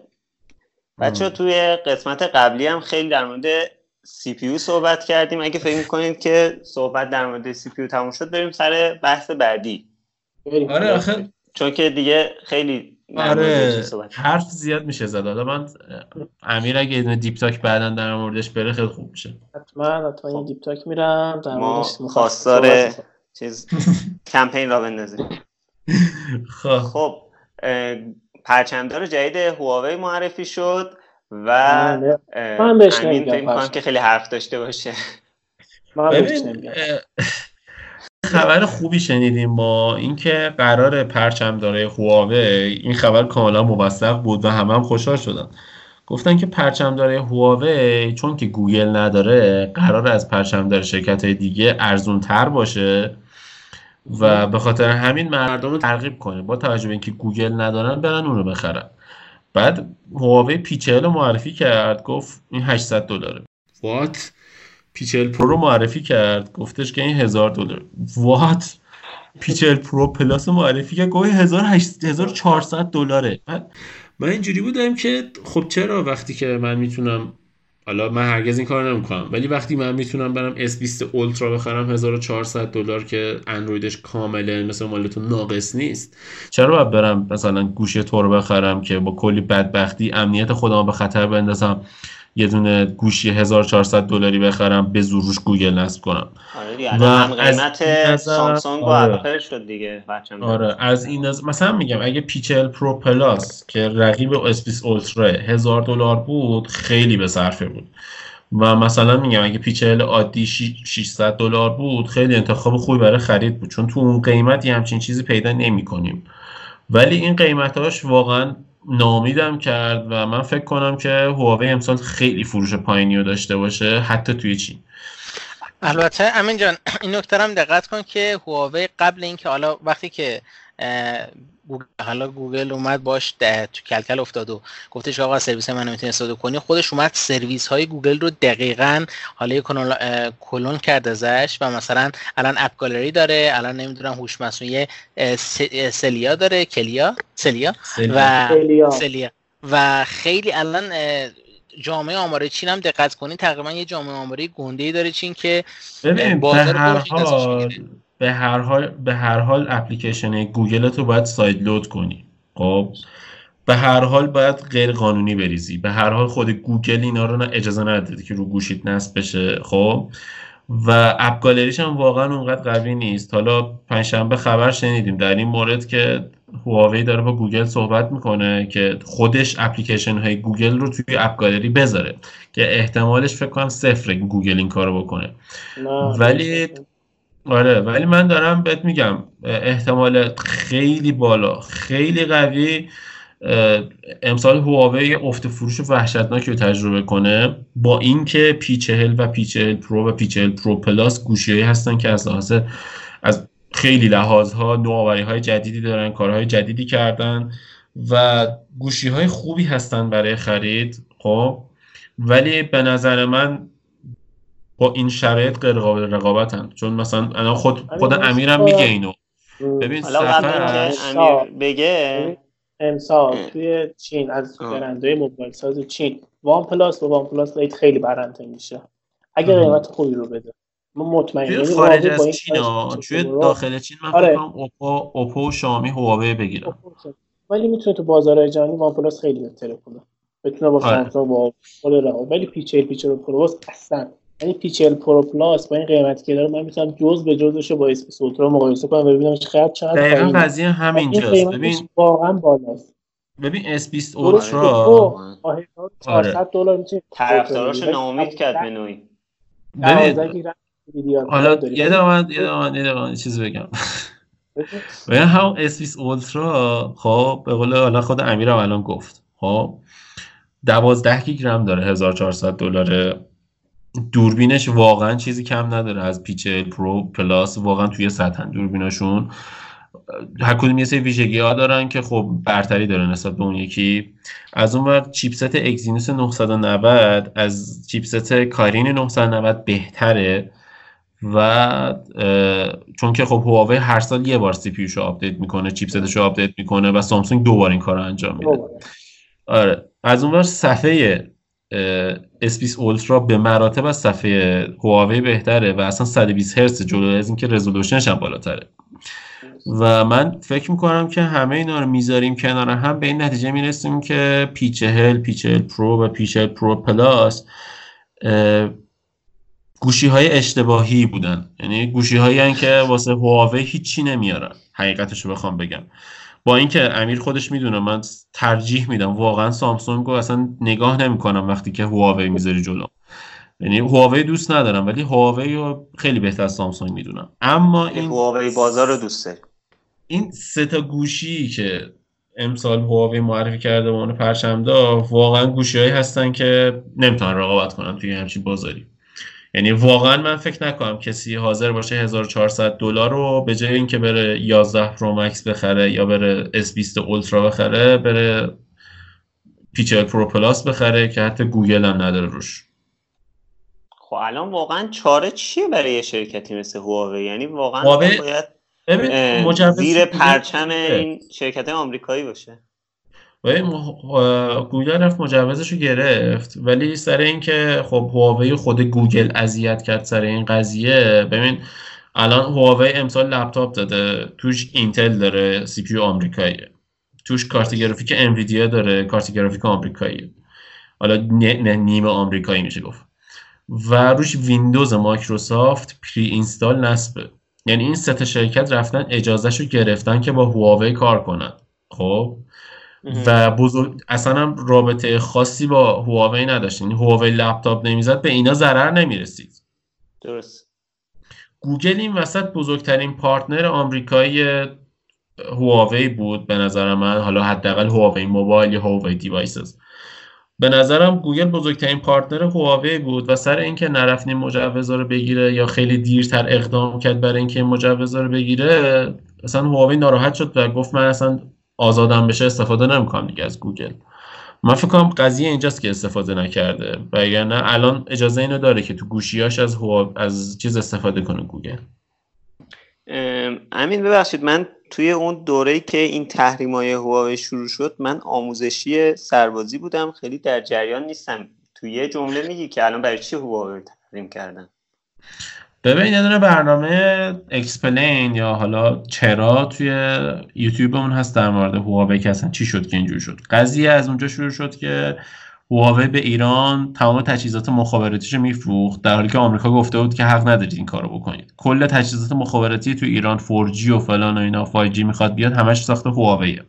بچه‌ها توی قسمت قبلی هم خیلی در مورد سی پی یو صحبت کردیم. اگه فکر می‌کنید که صحبت در مورد سی پی یو تموم شد بریم سر بحث بعدی. آره آخه چون که دیگه خیلی آره حرف زیاد میشه زد. حالا من امیر اگه یه deep talk بعدا در موردش بره خیلی خوب میشه. حتما حتما این deep talk میرم در ما خواستار چیز کمپین را بندازیم. خب خب پرچمدار جدید هواوی معرفی شد و من بهش نمیگم که خیلی حرف داشته باشه. خبر خوبی شنیدیم ما. اینکه قرار پرچم داره هواوی این خبر کاملا موثق بود و همه هم خوشحال شدن. گفتن که پرچم داره هواوی چون که گوگل نداره قرار از پرچم داره شرکت های دیگه ارزون تر باشه. و به خاطر همین مردم رو ترغیب کنه با توجه به اینکه گوگل ندارن برن اون رو بخرن. بعد هواوی پی چهل رو معرفی کرد. گفت این 800 دلاره. بعد پی چهل پرو؟ رو معرفی کرد. گفتش که این 1000 دلار بعد پی چهل پرو پلاس معرفی کرد. گفت 1400 دلاره. بعد من اینجوری بودم که خب چرا وقتی که من می‌تونم حالا من هرگز این کار نمی‌کنم. ولی وقتی من می‌تونم برم S20 اولترا بخرم 1400 دلار که اندرویدش کامله مثل مال تو ناقص نیست. چرا باید برم مثلا گوشی تو رو بخرم که با کلی بدبختی امنیت خودم به خطر بندازم؟ یه دونه گوشی 1400 دلاری بخرم به زور روش گوگل نصب کنم. آره دیگه الان هم قیمت سامسونگ و آره. اپل شد دیگه آره از این نظر مثلا میگم اگه پی چهل پرو پلاس که رقیب اس بیست اولترا 1000 دلار بود خیلی به صرفه بود. و مثلا میگم اگه پی چهل عادی 600 دلار بود خیلی انتخاب خوبی برای خرید بود. چون تو اون قیمت یه همچین چیزی پیدا نمی کنیم ولی این قیمتاش واقعا ناامیدم کرد و من فکر کنم که هواوی امسال خیلی فروش پایینی رو داشته باشه حتی توی چین. البته امین جان این نکته هم دقت کن که هواوی قبل اینکه حالا وقتی که گوگل حالا گوگل اومد باش تو کلکل افتاد و گفتش آقا سرویس من می‌تونی استفاده کنی. خودش اومد سرویس های گوگل رو دقیقا حالا کلون کرد ازش و مثلا الان اپ گالری داره الان نمی‌دونم هوش مصنوعی سلیا داره کلیا؟ سلیا؟ و سلیا. و خیلی الان جامعه آماری چین هم دقت کنی تقریبا یه جامعه آماری گنده ای داره چین که بازار به هر حال به هر حال اپلیکیشن گوگل تو باید sideload کنی. خب؟ به هر حال باید غیر قانونی بریزی. به هر حال خود گوگل اینا رو اجازه نداده که رو گوشیت نصب بشه. خب؟ و اپ گالریش هم واقعا اونقدر قوی نیست. حالا پنجشنبه خبر شنیدیم. در این مورد که هواوی داره با گوگل صحبت می‌کنه که خودش اپلیکیشن های گوگل رو توی اپ گالری بذاره. که احتمالش فکر کنم صفر گوگل این کارو بکنه. ولی آره ولی من دارم بهت میگم احتمال خیلی بالا خیلی قوی امسال هواوی افت فروش وحشتناکی رو تجربه کنه با اینکه پی چهل و پی چهل پرو و پی چهل پرو پلاس گوشی هستن که از لحاظ از خیلی لحاظها نوآوری های جدیدی دارن کارهای جدیدی کردن و گوشی های خوبی هستن برای خرید خب؟ ولی به نظر من با این شرایط غیر قابل رقابتن. چون مثلا الان خود خود امیرم میگه اینو. ببین سفر امیر بگه امسال توی چین از برندهای موبایل ساز چین وان پلاس و وان پلاس لیت خیلی برنده میشه. اگه قیمت خوبی رو بده. من مطمئن. توی یعنی خارج از چین توی داخل چین من آره. اوپو اوپو و شامی هواوی بگیرم ولی می‌تونه تو بازار جهانی وان پلاس خیلی بهتره کنه. بتونه با سامسونگ با ولی پیچل پیچل پرو اصلا یعنی پیچل پرو پلاس با این قیمتی که داره من می‌تونم جز به جزش با اسپیس اولترا مقایسه کنم و ببینم چقدر چقدر دقیقاً قضیه همینجاست ببین واقعا بالاست. ببین اسپیس اولترا. 400 دلار میشه طرفداراش ناامید کرد به نوعی. حالا یه دقیقه من یه دقیقه یه دقیقه چیز بگم. ببین. هم S20 اولترا خب به قول حالا خود امیرم الان گفت. خب 12 گیگ رم داره 1400 دلاره. دوربینش واقعا چیزی کم نداره از پی چهل پرو پلاس. واقعا توی سطح دوربیناشون هر کدوم یه سری ویژگی ها دارن که خب برتری داره نسبت به اون یکی. از اون وقت chipset اکزینوس 990 از chipset کایرین 990 بهتره و چون که خب هواوی هر سال یه بار CPU شو update می‌کنه chipset ش رو update می‌کنه و سامسونگ دو بار این کار رو انجام میده. آره. از اون صفحه S20 اولترا به مراتب از صفحه هواوی بهتره و اصلا 120 هرتز جلو از اینکه resolution ش هم بالاتره. و من فکر می‌کنم که همه اینا رو می‌ذاریم کنار هم. به این نتیجه می‌رسیم که پی چهل پی چهل پرو و پی چهل پرو پلاس گوشی های اشتباهی بودن. یعنی گوشی هایی که واسه هواوی هیچی نمیارن. حقیقتش رو بخوام بگم. با اینکه امیر خودش می‌دونه من ترجیح میدم. واقعا سامسونگ رو اصلا نگاه نمی‌کنم وقتی که هواوی می‌ذاری جلو. یعنی هواوی دوست ندارم ولی هواوی رو خیلی بهتر از سامسونگ می‌دونم. اما این هواوی بازار رو دوست داری؟ این سه تا گوشی که امسال هواوی معرفی کرده به عنوان پرچمدار واقعا گوشیهایی هستن که نمی‌تونن رقابت کنن توی همچین بازاری. یعنی واقعا من فکر نکنم کسی حاضر باشه 1400 دلار رو به جای اینکه بره 11 پرو مکس بخره یا بره S20 اولترا بخره بره پی چهل پرو پلاس بخره که حتی گوگل هم نداره روش. خب الان واقعا چاره چیه برای یه شرکتی مثل هواوی؟ یعنی واقعا باید زیر پرچم این شرکت آمریکایی باشه. گوگل رفت مجوزش رو گرفت. ولی سر اینکه خب هواوی خود گوگل اذیت کرد سر این قضیه ببین الان هواوی امسال لپتاپ داده. توش اینتل داره CPU آمریکاییه. توش کارت گرافیک انویدیا داره کارت گرافیک آمریکاییه. حالا نیمه آمریکایی میشه گفت. و روش ویندوز مایکروسافت pre-install نصبه. یعنی این سه شرکت رفتن اجازهشو گرفتن که با هواوی کار کنن. خب؟ و بزرگ اصلا هم رابطه خاصی با هواوی نداشت یعنی هواوی لپتاپ نمی‌زد به اینا ضرر نمی‌رسید. درست. گوگل این وسط بزرگترین partner آمریکایی هواوی بود به نظر من. حالا حداقل هواوی موبایل یا هواوی devices. به نظرم گوگل بزرگترین partner هواوی بود و سر اینکه نرفت این مجوزا رو بگیره یا خیلی دیرتر اقدام کرد برای اینکه مجوزا رو بگیره اصلا هواوی ناراحت شد و گفت من اصلا آزادم بشه استفاده نمی‌کنم دیگه از گوگل. من فکر کنم قضیه اینجاست که استفاده نکرده. و نه الان اجازه اینو داره که تو گوشیاش از از چیز استفاده کنه گوگل. امین ببخشید من توی اون دوره که این تحریم های هواوی شروع شد من آموزشی سربازی بودم. خیلی در جریان نیستم. توی یه جمله میگی که الان برای چی هواوی تحریم کردن؟ ببین یه برنامه explain یا حالا چرا توی یوتیوب اون هست در مورد هواوی که اصلا چی شد که اینجور شد. قضیه از اونجا شروع شد که هواوی به ایران تمام تجهیزات مخابراتیش میفروخت در حالی که آمریکا گفته بود که حق ندارید این کارو بکنید. کل تجهیزات مخابراتی تو ایران 4G و فلان و اینا 5G می‌خواد بیاد همش ساخت هواویه.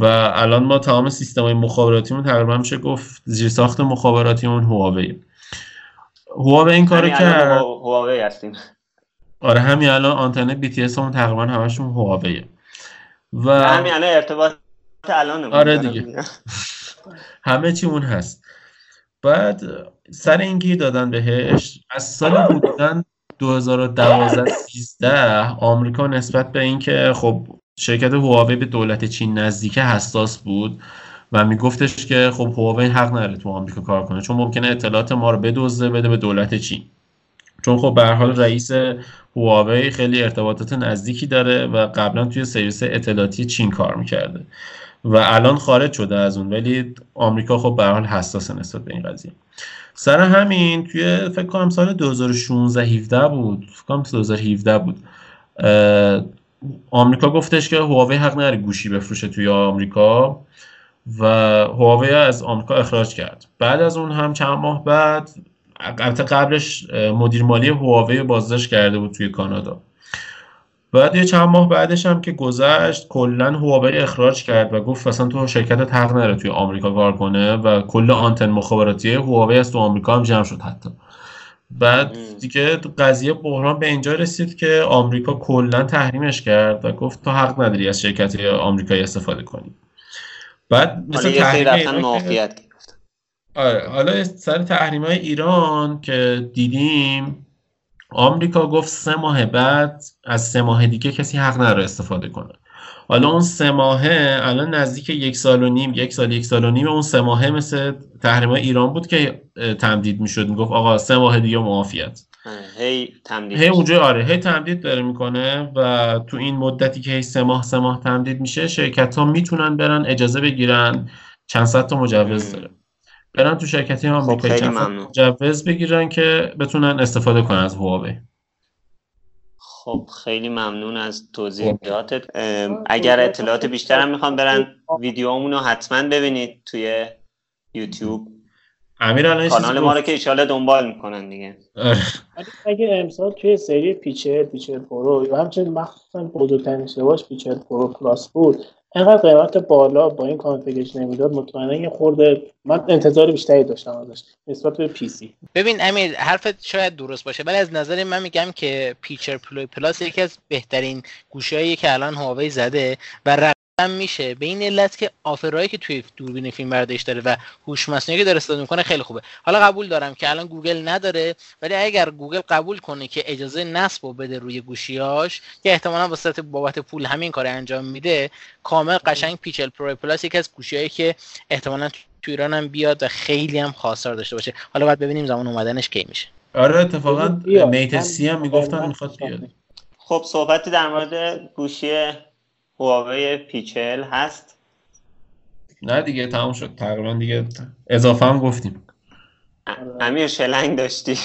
و الان ما تمام سیستم های مخابراتیمون تقریبا میشه گفت زیر ساخت مخابراتیمون هواوی هواوی این کارو کرد؟ هواوی هستیم. آره همین الان آنتن بی تی اس همون تقریبا همشون هواویه. و همین الان ارتباط الان آره دیگه. همه چی اون هست. بعد سر این گیر دادن بهش از سال حدودا 2012 13 آمریکا نسبت به اینکه خب شرکت هواوی به دولت چین نزدیک حساس بود. و میگفتش که خب هواوی حق نداره تو آمریکا کار کنه چون ممکنه اطلاعات ما رو بدزده بده به دولت چین. چون خب به حال رئیس هواوی خیلی ارتباطات نزدیکی داره و قبلا توی سرویس اطلاعاتی چین کار می‌کرده و الان خارج شده از اون ولی آمریکا خب به حال حساس نسبت به این قضیه. سر همین توی فکر کنم سال 2016 17 بود فکر کنم 2017 بود آمریکا گفتش که هواوی حق نداره گوشی بفروشه توی آمریکا. و هواوی از آمریکا اخراج کرد. بعد از اون هم چند ماه بعد البته قبلش مدیر مالی هواوی بازداشت کرده بود توی کانادا. بعد یه چند ماه بعدش هم که گذشت کلا هواوی اخراج کرد و گفت اصلا تو شرکت حق نره توی آمریکا کار کنه و کل آنتن مخابراتی هواوی از تو آمریکا هم جمع شد حتی. بعد دیگه قضیه بحران به اینجا رسید که آمریکا کلا تحریمش کرد و گفت تو حق نداری از شرکت آمریکایی استفاده کنی. بعد مثل تحریم آره حالا سر تحریم های ایران که دیدیم آمریکا گفت سه ماه بعد از سه ماه دیگه کسی حق نداره استفاده کنه. حالا اون سه ماهه الان نزدیک یک سال و نیم یک سال یک سال و نیم اون سه ماهه مثل تحریم ایران بود که تمدید می‌شد. می‌گفت آقا سه ماه دیگه معافیت هی تمدید هی اونجا آره هی تمدید داره می‌کنه و تو این مدتی که هی سه ماه سه ماه تمدید میشه شرکت ها می‌تونن برن اجازه بگیرن. چند صد تا مجوز داره. برن تو شرکتی هم با چند مجوز بگیرن که بتونن استفاده کنن از هواوی. خب خیلی ممنون از توضیحاتت اگر اطلاعات بیشتر هم می‌خوام برن ویدیومون رو حتما ببینید توی یوتیوب. امیر الان کانال ما رو که ایشالا دنبال می‌کنن دیگه. اگه امسال توی سری پی چهل پی چهل پرو و همچنین مخصوصا بزرگترین اشتباهش پی چهل پرو پلاس بود. اینقدر قیمت بالا با این configuration نمی‌داد مطمئنا یه خورده من انتظار بیشتری داشتم ازش نسبت به پی سی. ببین امیر حرفت شاید درست باشه ولی از نظر من میگم که پی چهل پرو پلاس یکی از بهترین گوشیایی که الان هواوی زده و میشه. به این علت که آفرایی که توی دوربین فیلم برداریش داره و هوش مصنوعی که داره استفاده می‌کنه خیلی خوبه. حالا قبول دارم که الان گوگل نداره ولی اگر گوگل قبول کنه که اجازه نصب بده روی گوشیاش که احتمالا واسط بابت پول همین کار انجام میده کامل قشنگ پی چهل پرو پلاس یکی از گوشیایی که احتمالا تو ایران هم بیاد و خیلی هم خواستار داشته باشه. حالا باید ببینیم زمان اومدنش کی میشه. آره اتفاقا Mate سی هم می‌گفتن می‌خواد بیاد. خب صحبتی در مورد گوشی هواوی پی چهل هست؟ نه دیگه تمام شد. تقریبا دیگه اضافه هم گفتیم. امیر challenge داشتی.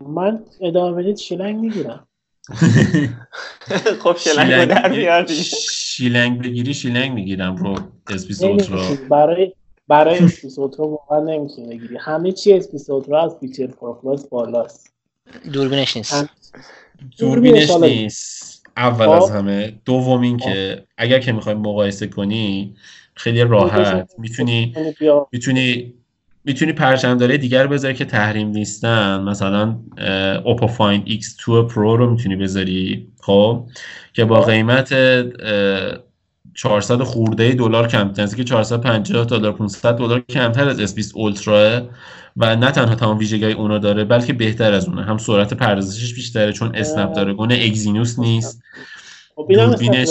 من ادامه بدید challenge می‌گیرم. خب شلنگ در بیاری شیلنگ بگیری شیلنگ می‌گیرم رو S20 رو. برای برای S20 Ultra واقعا نمی‌تونی بگیری. همه چی S20 Ultra از feature profile ش بالاست. دوربینش نیست. دوربینش نیست. اول از همه دوم این که اگر که می‌خوای مقایسه کنی خیلی راحت. می‌تونی می‌تونی می‌تونی پرچمداره دیگر بذاری که تحریم نیستن. مثلا Oppo Find X2 Pro رو می‌تونی بذاری. خب. که با قیمت 400 خورده دلار کمتر. از که 450 دلار 500 دلار کمتر از S20 Ultra و نه تنها تمام ویژگی اونو داره بلکه بهتر از اونه هم سرعت پردازشش بیشتره چون Snapdragon ه Exynos نیست. خب، دوربینش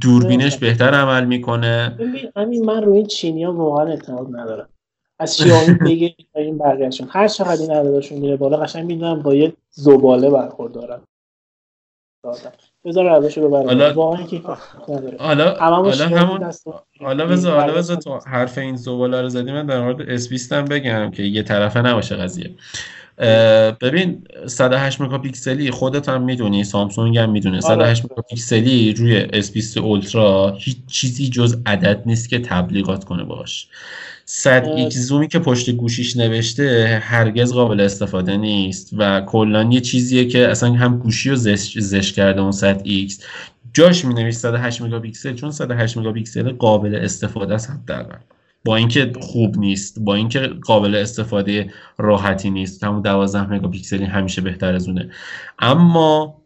دوربینش بهتر عمل می‌کنه. همین من روی چینی ها واقعا اعتماد ندارم. از شیائومی بگیر این برگشتون هر چقدر این عددشون میره بالا قشنگ می‌دونم با یه زباله برخوردارن بذار روشو ببرم حالا حالا حالا همون حالا بذار حالا بذار تو حرف این زباله رو زدی من در مورد S هم بگم که یه طرفه نباشه قضیه. ببین 108 مگاپیکسلی خودت هم می‌دونی سامسونگ هم می‌دونه. 108 مگاپیکسلی روی S20 Ultra هیچ چیزی جز عدد نیست که تبلیغات کنه باش 100 X زومی که پشت گوشیش نوشته هرگز قابل استفاده نیست و کلا یه چیزیه که اصلا هم گوشی رو زش, زش کرده اون 100 X. جاش می نوشت 108 مگاپیکسل چون 108 مگاپیکسل قابل استفاده است حداقل. با اینکه خوب نیست با اینکه قابل استفاده راحتی نیست همون 12 مگاپیکسلی همیشه بهتر از اونه. اما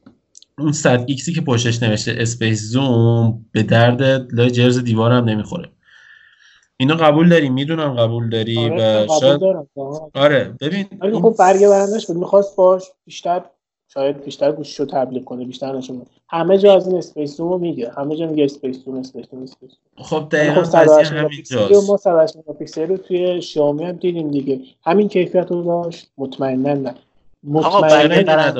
اون 100 X ی که پشتش نوشته Space Zoom به درد لای جرز دیوارم نمی‌خوره. اینو قبول داری؟ می‌دونم قبول داری آره و شاید آره ببین ولی خب برگه برندش بود. می‌خواست باش بیشتر شاید بیشتر گوشیشو تبلیغ کنه بیشتر نشون همه جا از این اسپیس رو میگه. همه جا میگه اسپیس زوم اسپیس زوم اسپیس خب دقیقاً خب همینجاست ما 108 مگاپیکسل رو توی شامی هم دیدیم دیگه. همین کیفیت رو داشت. مطمئنا نه. مطمئنا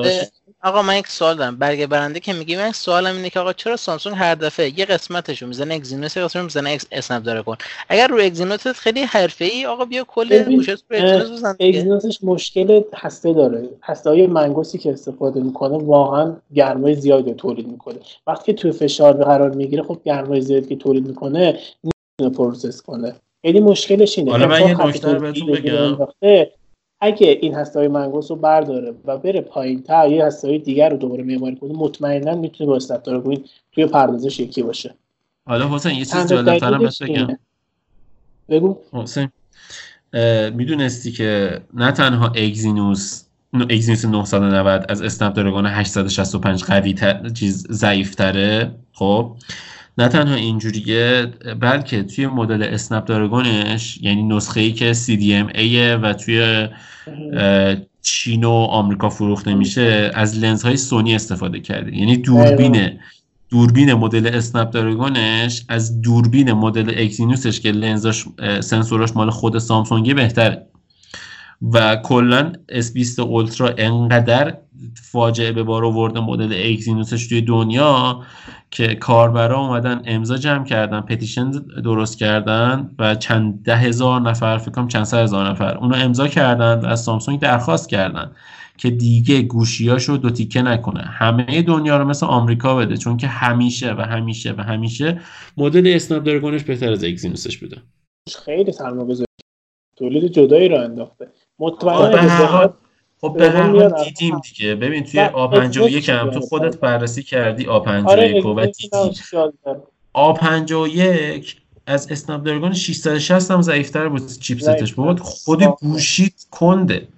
آقا من یک سوال دارم. برگ برنده که میگی من سوالم اینه که آقا چرا سامسونگ هر دفعه یه قسمتشو می‌زنه اکزینوس یه قسمتشو می‌زنه اکس اسنپ داره کن. اگر رو Exynos خیلی حرفه‌ای آقا بیا کل گوشیت رو Exynos بزن Exynos ش مشکل هسته داره. هسته های Mongoose ی که استفاده می‌کنه واقعا گرمای زیادی تولید می‌کنه. وقتی که توی فشار قرار می‌گیره خب گرمای زیادی که تولید می‌کنه نمی‌تونه process کنه. خیلی مشکلش اینه. حالا من یه نکته بهتون بگم. اگه این هسته‌های Mongoose رو برداره و بره پایین تا یه هسته‌های دیگر رو دوباره معماری کنه مطمئنا می‌تونه با Snapdragon توی پردازش یکی باشه. حالا حسین یه چیز جالب‌ترم بهت بگم. بگو. حسین می‌دونستی که نه تنها اگزینوس اگزینوس 990 از اسنپ دراگون 865 قوی چیز ضعیف تره خب؟ نه تنها اینجوریه بلکه توی مدل اسنپ دراگونش یعنی نسخه ای که CDMA و توی چین و آمریکا فروخته میشه از لنز های سونی استفاده کرده. یعنی دوربین دوربین مدل Snapdragon ش از دوربین مدل Exynos ش که لنزاش سنسوراش مال خود سامسونگی بهتره. و کلا S20 Ultra انقدر فاجعه به بار آورده مدل Exynos ش توی دنیا که کاربرا اومدن امضا جمع کردن petition درست کردن و چند ده هزار نفر فکر کنم چند هزار نفر اونو امضا کردن از سامسونگ درخواست کردن که دیگه گوشیاشو دو تیکه نکنه. همه دنیا رو مثل آمریکا بده چون که همیشه و همیشه و همیشه مدل اسنپ دراگونش بهتر از اکزینوسش بوده. خیلی سرمایه‌گذاری. تولید جدایی رو انداخته. مطمئنا خب به هر حال دیدیم دیگه. ببین توی آ 51 هم تو خودت بررسی کردی آ 51 و دیدی آ 51 از اسنپ دراگون 660 هم ضعیفتر بود چیپستش. بود خود گوشیت کنده.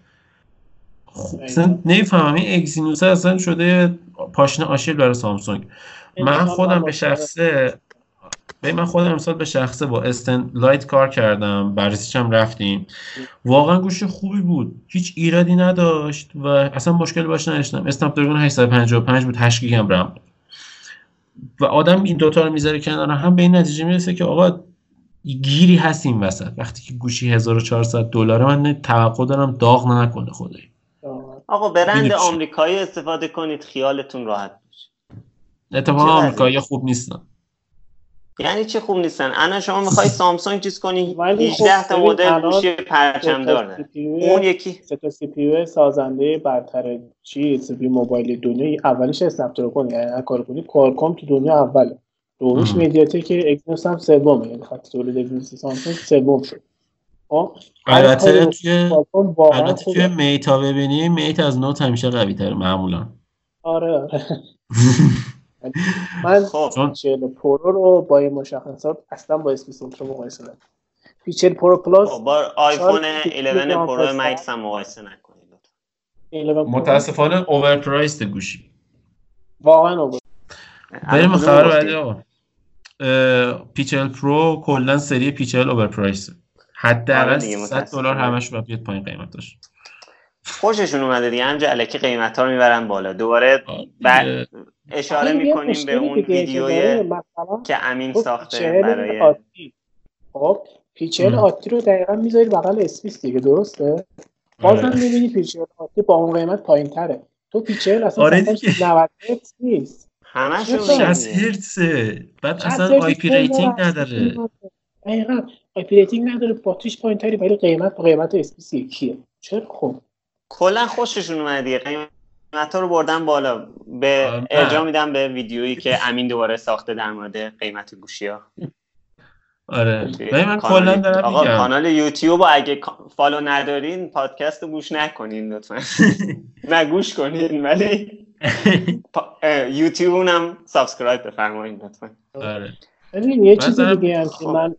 خب اصلا نمی‌فهمم. این Exynos اصلا شده پاشنه آشیل برای سامسونگ. من خودم به شخصه به من خودم امسال به شخصه با S10 Lite کار کردم بررسیش هم رفتیم. واقعا گوشی خوبی بود. هیچ ایرادی نداشت و اصلا مشکل باش نداشتم. Snapdragon 855 بود 8 گیگ هم رم و آدم این دوتا رو می‌ذاره کنار هم به این نتیجه می‌رسه که آقا گیری هست این وسط. وقتی که گوشی 1400 دلار من توقع دارم داغ نکنه خدایی. آقا برند آمریکایی استفاده کنید خیالتون راحت باشه. اتفاقا آمریکایی خوب نیستن. یعنی چه خوب نیستن؟ الان شما می‌خوای سامسونگ چیز کنی؟ 18 خب تا مدل گوشی پرچم داره اون یکی سه تا سی پی سازنده برتر چی؟ سی پی موبایل دنیا. اولیش اسنپ دراگون یعنی کار کنی کارکام تو دنیا اوله. دومیش. مدیاتک اگنوس هم سومه. یعنی خط تولید اگنوس سامسونگ سوم شد. خب البته توی البته توی میتا ببینی میت از نوت همیشه قوی تره معمولا. آره آره. من خب پیچل پرو رو با این مشخصات اصلا با اسپیس اولترا مقایسه نکنم پیچل پرو پلاس خب، با آیفون شاید 11 جان پرو. مکس هم مقایسه نکنید لطفا. 11 پرو متاسفانه اوورپرایسد گوشی واقعا اوبر بریم خبر بعدی؟ آقا P40 Pro کلا سری P40 overprice ه حداقل آره 300 متاسفانه. دلار همش باید بیاد پایین قیمتش خوششون اومده دیگه. همجا الکی قیمت ها رو می‌برن بالا. دوباره بعد. اشاره می‌کنیم به اون ویدیوی که امین تو ساخته P40 برای خب P40. عادی رو دقیقا می‌ذاری بغل S20 دیگه درسته؟ بازم آره. می‌بینی P40 عادی با اون قیمت پایین تره تو P40 اصلا آره صفحش دیگه. 90 هرتز نیست. همشون چرا؟ میگن 60 دیگه. هرتزه. بعد 60 اصلا هرتز IP rating نداره. دقیقا. IP rating نداره باتریش پایین تری ولی قیمت با قیمت S20 یکیه. چرا؟ خب. کلا خوششون اومده. دیگه قیمت ها رو بردن بالا. به آه، نه. ارجاع میدم به ویدیویی که امین دوباره ساخته در مورد قیمت گوشی ها آره ولی من کلا کانال دارم آقا میگم. کانال یوتیوب اگه follow ندارین پادکست رو گوش نکنین لطفا. نه گوش کنین ولی یوتیوب اونم subscribe بفرمایید لطفا. آره. ببین یه چیزی دیگه هم که خب. من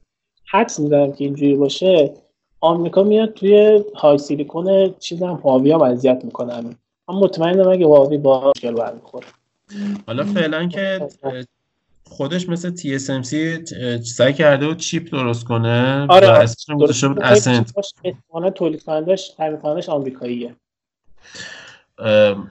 حدس می‌زنم که اینجوری باشه. آمریکا میاد توی HiSilicon چیز هم هواوی هم اذیت می‌کنن من مطمئنم اگه هواوی با مشکل برمیخوره حالا فعلا که خودش مثل TSMC اه، سعی کرده بود chip درست کنه آره، و آره. اسمش گذاشته بود. اسنت احتمالاً تولید کنندش تامین کنندش آمریکاییه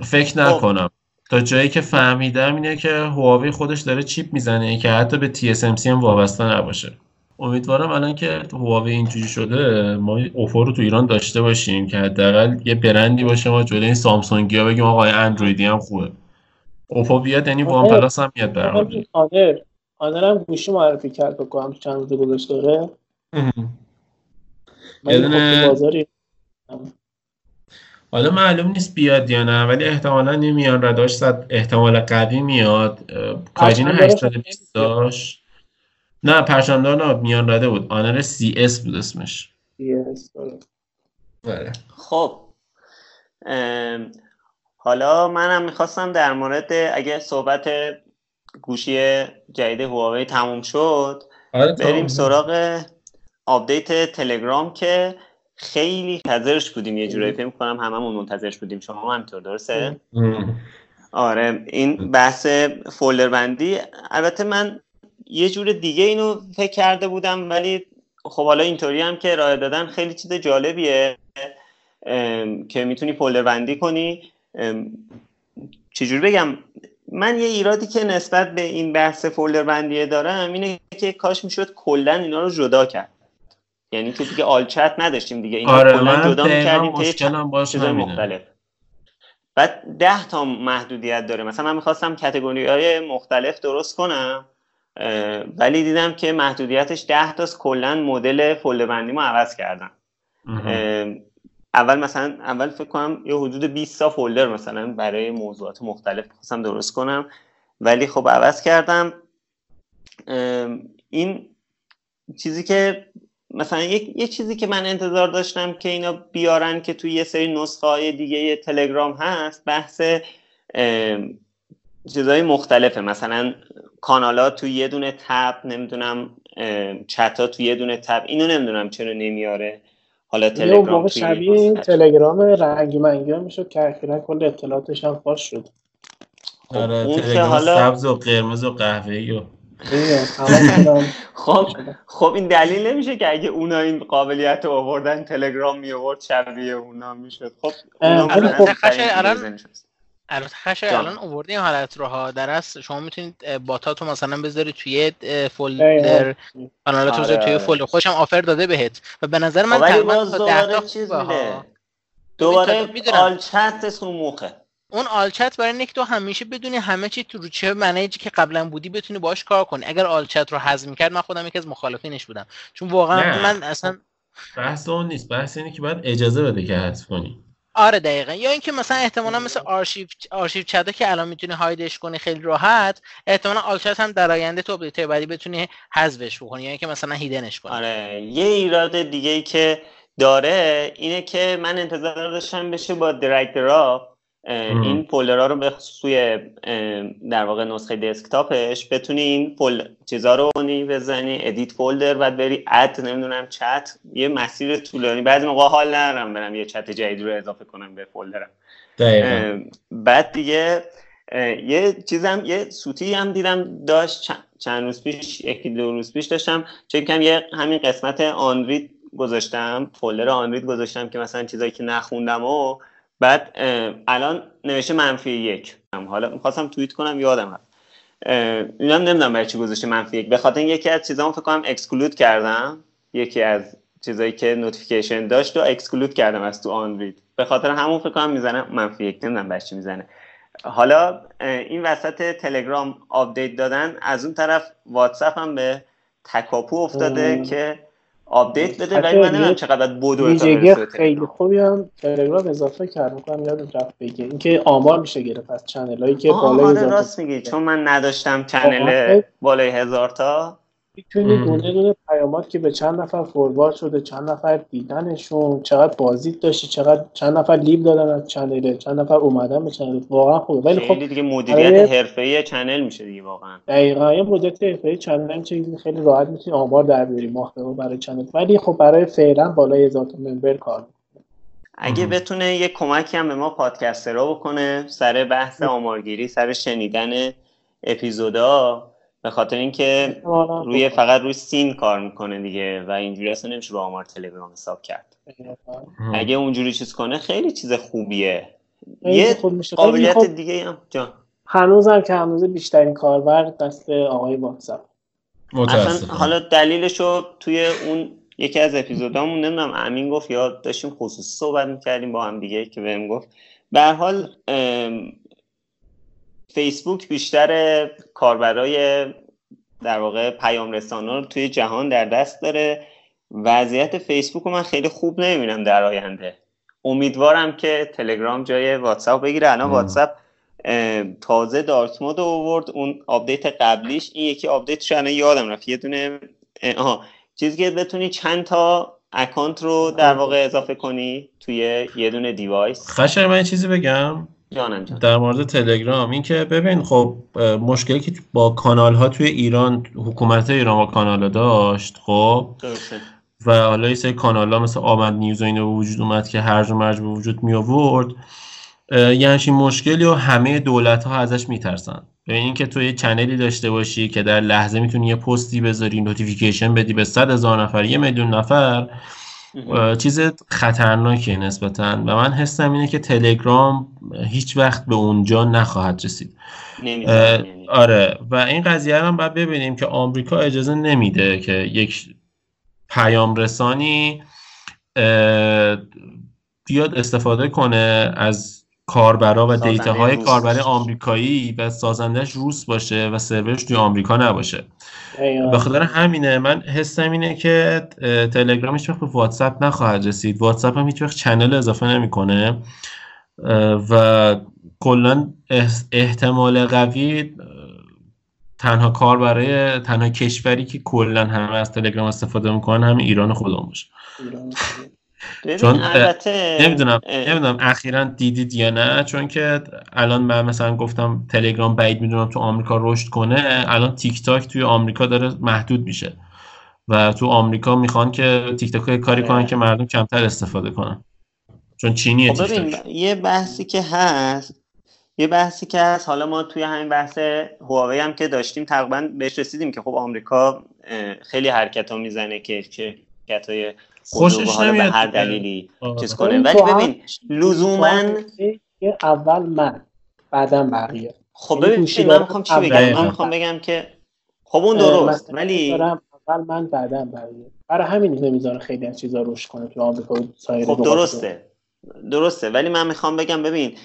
فکر خب. نکنم تا جایی که فهمیدم اینه که هواوی خودش داره چیپ می‌زنه که حتی به TSMC هم وابسته نباشه امیدوارم الان که هواوی اینجوری شده ما اوپو رو تو ایران داشته باشیم که حداقل یه برندی باشه ما جلوی این سامسونگی ها بگیم آقا اندرویدی هم خوبه. اوپو بیاد یعنی وان. پلاس هم میاد همین آنر آنر هم گوشی معرفی کرد بکنم چند روز تو بازاری حالا معلوم نیست بیاد یا نه ولی احتمالا این میان رداش صد احتمال قوی میاد. هم 820 داشت. نه پرچمدار نه میان رده بود. آنر سی اس بود اسمش. داره. آره. خب حالا منم می‌خواستم در مورد اگه صحبت گوشی جدید هواوی تموم شد آره بریم تمام. سراغ آپدیت تلگرام که خیلی منتظرش بودیم. یه جورایی فکر می‌کنم هممون منتظرش بودیم. شما هم همینطور درسته. آره این بحث فولدر بندی البته من یه جور دیگه اینو فکر کرده بودم ولی خب حالا اینطوری هم که ارائه دادن خیلی چیز جالبیه که می‌تونی فولدر بندی کنی. چجور بگم؟ من یه ایرادی که نسبت به این بحث فولدر بندیه دارم اینه که کاش می‌شد کلا اینا رو جدا کرد. یعنی که دیگه آلچت نداشتیم دیگه اینا آره کلا جدا می‌کردیم چیزای مختلف. بعد ده تا محدودیت داره. مثلا من می‌خواستم کتگوری های مختلف درست کنم. ولی دیدم که محدودیتش ده تاست کلا مدل فولدر بندی ما عوض کردم اول مثلا اول فکر کنم یه حدود 20 تا فولدر مثلا برای موضوعات مختلف خواستم درست کنم. ولی خب عوض کردم. این چیزی که مثلا یک یه چیزی که من انتظار داشتم که اینا بیارن که توی یه سری نسخه های دیگه تلگرام هست بحث چیزهای مختلفه. مثلا کانالات توی یه دونه تب نمی‌دونم چتا توی یه دونه تب اینو نمی‌دونم چرا نمیاره حالا تلگرام توی شبیه. تلگرام رنگ منگی می‌شد که اخیرا کل اطلاعاتش هم فاش شد خب، آره اون که تلگرام حالا- سبز و قرمز و قهوه‌ای و خب خب این دلیل نمیشه که اگه اونا این قابلیت رو آوردن تلگرام می آورد شبیه اونا می‌شد خب خب- الان-. البته جان. الان آوردی این حالت رو ها در اصل شما می‌تونید باتاتو مثلا بذاری توی فولدر آره، بذاری توی آره. فولدر. خودش هم آفر داده بهت. و به نظر من تقریبا تا ده تا دوباره چیز خوبه میده. ها دوباره. all chat رو مخه. اون all chat برای اینه که تو همیشه بدونی همه چی تو رو چه manage ی که قبلا بودی بتونی باش کار کنی. اگر all chat رو حذف می‌کرد من خودم یکی از مخالفینش بودم. چون واقعا نه. من اصلا بحث اون نیست. بحث اینه که باید اجازه بده که حذف کنی. آره دقیقا. یا اینکه مثلا احتمالا مثل آرشیو آرشیو چتا که الان می‌تونی hide ش کنی خیلی راحت احتمالا all chat هم در آینده تو اپدیت بعدی بتونی حذفش بکنی یا اینکه مثلا hidden ش کنی. آره. یه ایراد دیگه ای که داره اینه که من انتظار داشتم بشه با drag drop این folder ها رو به سوی در واقع نسخه دسکتاپش بتونی این فول چیزا رو بزنی edit folder بعد بری add نمی‌دونم چت. یه مسیر طولانی. بعضی موقع حال ندارم برم یه چت جدید رو اضافه کنم به folder م. بعد دیگه یه چیزم یه سوتی هم دیدم داشت. چند روز پیش یکی دو روز پیش داشتم. چون کم یه همین قسمت unread گذاشتم folder unread گذاشتم که مثلا چیزایی که نخوندم و بعد الان نوشته منفی یک. حالا می‌خواستم توییت کنم یادم هست اینم نمی‌دونم برای چی گذاشته منفی یک. به خاطر یکی از چیزامو فکر کنم exclude کردم. یکی از چیزایی که notification داشت و exclude کردم از تو unread به خاطر همون فکر کنم می‌زنه منفی یک. نمی‌دونم برای چی می‌زنه. حالا این وسط تلگرام آپدیت دادن از اون طرف واتساپ هم به تکاپو افتاده که آپدیت بده ولی من نمی‌دونم چقدر ویژگی خیلی خوبی هم تلگرام اضافه کرد. می‌کنم یاد رفت بگه. اینکه آمار میشه گرفت از channel هایی که بالای آره راست میگی. چون من نداشتم channel بالای هزار تا. می‌تونی دونه دونه پیامات که به چند نفر forward شده چند نفر دیدنشون چقدر بازدید داشتی چقدر چند نفر leave دادن از channel چند نفر اومدن به channel. واقعا خوبه. ولی خب دیگه مدیریت حرفه‌ای channel میشه دیگه واقعا. دقیقاً. یه مدیریت حرفه‌ای channel میشه خیلی راحت می‌تونی آمار در بیاری ماه برای channel. ولی خب برای فعلا بالای هزار تا member کار اگه بتونه یه کمکی هم به ما podcaster ها بکنه سر بحث آمارگیری سر شنیدن اپیزودا به خاطر اینکه روی فقط روی seen کار می‌کنه دیگه و اینجوری اصلا نمیشه با آمار تلگرام حساب کرد. اگه اونجوری چیز کنه خیلی چیز خوبیه. یه قابلیت خب دیگه هم جان. هنوزم که هنوز بیشترین کاربر دست آقای واتساپ اصلا حالا دلیلشو توی اون یکی از اپیزودامون نمی‌دونم امین گفت یا داشتیم خصوصی صحبت می‌کردیم با هم دیگه که بهم گفت. به حال فیسبوک بیشتر کاربرای در واقع پیام رسانا رو توی جهان در دست داره. وضعیت فیسبوک رو من خیلی خوب نمی‌بینم در آینده. امیدوارم که تلگرام جای واتساپ بگیره. الان واتساپ تازه dark mode آورد. اون آپدیت قبلیش این یکی آپدیت الان یادم رفت. یه دونه آها چیزی که بتونی چند تا account رو در واقع اضافه کنی توی یه دونه device. خشر من چیزی بگم. در مورد تلگرام این که ببین خب مشکلی که با کانال ها توی ایران حکومت ایران با کانال ها داشت خب؟ و حالا یه سری کانال ها مثل آمد نیوز و اینو وجود اومد که هرج و مرج به وجود می آورد. یه همچین مشکلی و همه دولت ها ازش میترسن. ببین اینکه تو یه channel ی داشته باشی که در لحظه می‌تونی یه پستی بذاری notification بدی به صد هزار نفر یه میلیون نفر چیز خطرناکه نسبتا. و من حسم اینه که تلگرام هیچ وقت به اونجا نخواهد رسید. آره. و این قضیه هم باید ببینیم که آمریکا اجازه نمیده که یک پیام رسانی بیاد استفاده کنه از کاربرا و دیتاهای کاربر آمریکایی و سازندش روس باشه و سرورش توی آمریکا نباشه. به خاطر همینه من حسم اینه که تلگرام هیچ وقت به واتساپ نخواهد رسید. واتساپ هم هیچ وقت چنل اضافه نمی‌کنه. و کلا احتمال قوی تنها کار برای تنها کشوری که کلا همه از تلگرام استفاده می‌کنن همه ایران خودمون باشه. چون نمی‌دونم نمی‌دونم اخیرا دیدید یا نه چون که الان من مثلا گفتم تلگرام بعید می‌دونم تو آمریکا رشد کنه الان تیک تاک توی آمریکا داره محدود میشه و تو آمریکا می‌خوان که تیک تاک کاری کنن که مردم کمتر استفاده کنن. چون چینیه خب تیک تاک یه بحثی که هست یه بحثی که هست حالا ما توی همین بحث هواوی هم که داشتیم تقریبا بهش رسیدیم که خب آمریکا خیلی حرکت ها می‌زنه که شرکت های خوشش نمیاد به هر دلیلی چیز کنه. ولی ببین لزوما اول من بعدا بقیه. خب ببین من می‌خوام چی بگم؟ من می‌خوام بگم که خب اون درست ولی اول من بعدا بقیه. برای همین نمی‌ذاره خیلی از چیزا رشد کنه تو آمریکا خب درسته. درسته. ولی من می‌خوام بگم ببین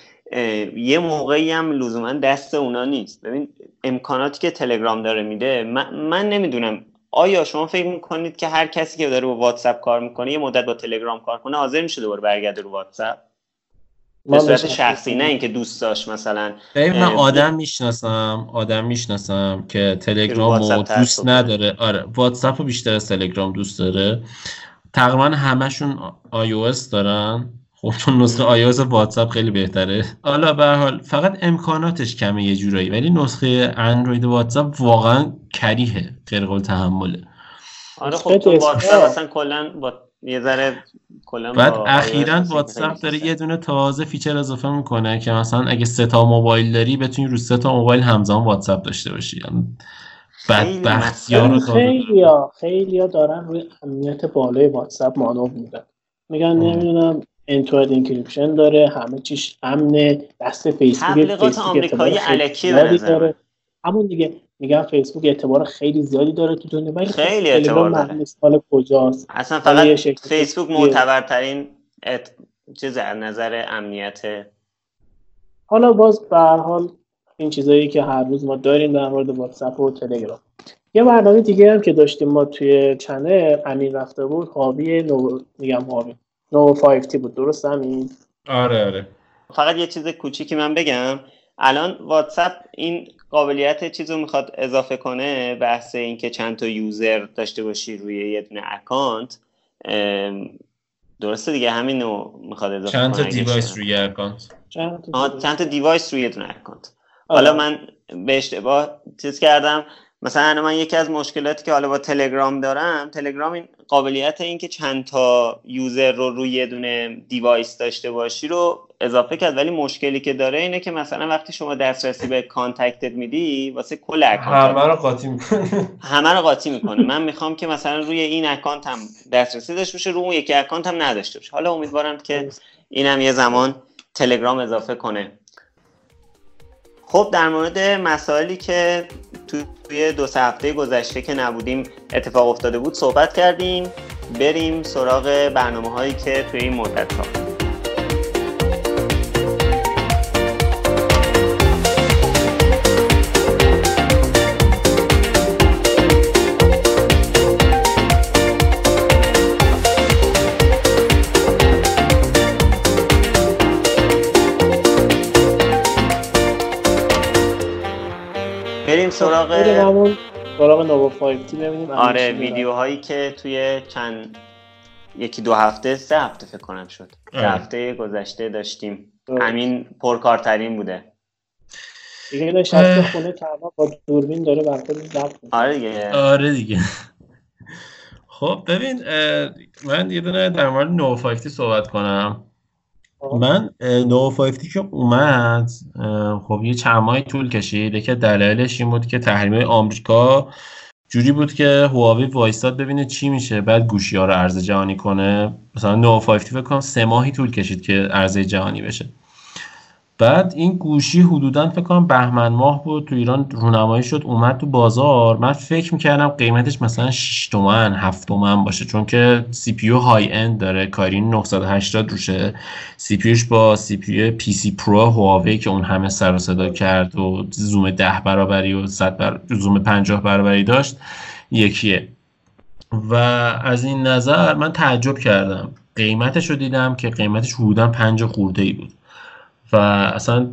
یه موقعی هم لزوما دست اونا نیست. ببین امکاناتی که تلگرام داره میده من, من نمی‌دونم آیا شما فکر می‌کنید که هر کسی که داره با واتساپ کار می‌کنه یه مدت با تلگرام کار کنه حاضر میشه دوباره برگرده رو واتساپ؟ به صورت شخصی نه اینکه دوست داشت مثلا من آدم می‌شناسم آدم می‌شناسم که تلگرام رو دوست نداره. آره واتساپ رو بیشتر از تلگرام دوست داره. تقریبا همشون آیفون دارن. خب چون نسخه iOS واتساپ خیلی بهتره. حالا به حال فقط امکاناتش کمه یه جورایی ولی نسخه اندروید واتساپ واقعا کریه غیر قابل تحمله. آره خب تو واتساپ اصلا کلا با یه ذره کلا بعد اخیرا واتساپ داره یه دونه تازه feature اضافه می‌کنه که مثلا اگه سه تا موبایل داری بتونی رو سه تا موبایل همزمان واتساپ داشته باشی. یعنی بدبختی ها رو خیلی ها خیلی ها دارن روی امنیت بالای واتساپ مانو میدن. میگن نمی‌دونم انتورد انکریپشن داره همه چیش امن دست فیسبوک تبلیغات آمریکایی الکی داره. همون دیگه میگن فیسبوک اعتبار خیلی زیادی داره تو دنیا ولی خیلی اعتبار داره. حال کجاست؟ اصلا فقط فیسبوک معتبرترین ات... چیز از نظر امنیت. حالا باز به هر حال این چیزایی که هر روز ما داریم در مورد واتساپ و تلگرام. یه برنامه دیگه هم که داشتیم ما توی channel امین رفته بود Huawei Nova میگم Huawei Nova 5T بود درست همین؟ آره آره. فقط یه چیز کوچیکی من بگم. الان واتساپ این قابلیت چیز رو می‌خواد اضافه کنه بحث اینکه چند تا user داشته باشی روی یه دونه account درسته دیگه همین رو می‌خواد اضافه چند تا device روی account؟ چند تا device؟ روی یه دونه account. حالا آره. من به اشتباه چیز کردم. مثلا من یکی از مشکلاتی که حالا با تلگرام دارم تلگرام این قابلیت این که چند تا user رو روی یه دونه device داشته باشی رو اضافه کرد. ولی مشکلی که داره اینه که مثلا وقتی شما دسترسی به contact ت میدی واسه کل account همه رو قاطی می‌کنه همه رو قاطی می‌کنه من می‌خوام که مثلا روی این account هم دسترسی داشته باشه روی اون یکی اکانت هم نداشته باشه. حالا امیدوارم که اینم یه زمان تلگرام اضافه کنه. خب در مورد مسائلی که توی دو سه هفته گذشته که نبودیم اتفاق افتاده بود صحبت کردیم. بریم سراغ برنامه هایی که توی این مدت ها. سراغ سراغ نوو 5 تی ببینیم آره ویدیوهایی که توی چند یکی دو هفته سه هفته فکر کنم شد. سه هفته گذشته داشتیم. همین پرکارترین بوده. دیگه نشسته خونه تنها با دوربین داره بر آره دیگه. آره دیگه. خب ببین من یه دونه در مورد نو 5 تی صحبت کنم. من نو 5 که اومد خب یه چند ماهی طول کشید. که دلایلش این بود که تحریم آمریکا جوری بود که هواوی وایستاد ببینه چی میشه بعد گوشی ها رو عرضه جهانی کنه. مثلا نو 5 فکر کنم سه ماهی طول کشید که عرضه جهانی بشه. بعد این گوشی حدودا فکر کنم بهمن ماه بود تو ایران رونمایی شد اومد تو بازار. من فکر می‌کردم قیمتش مثلا 6 تومن 7 تومن باشه چون که سی پی های اند داره. کارین 980 روشه. سی پی با سی پی پی سی پرو هواوی که اون همه سر و صدا کرد و زوم 10 برابری و 100 بر... زوم 50 برابری داشت یکیه. و از این نظر من تعجب کردم. قیمتش رو دیدم که قیمتش حدودا 5 خورده ای بود. و اصلا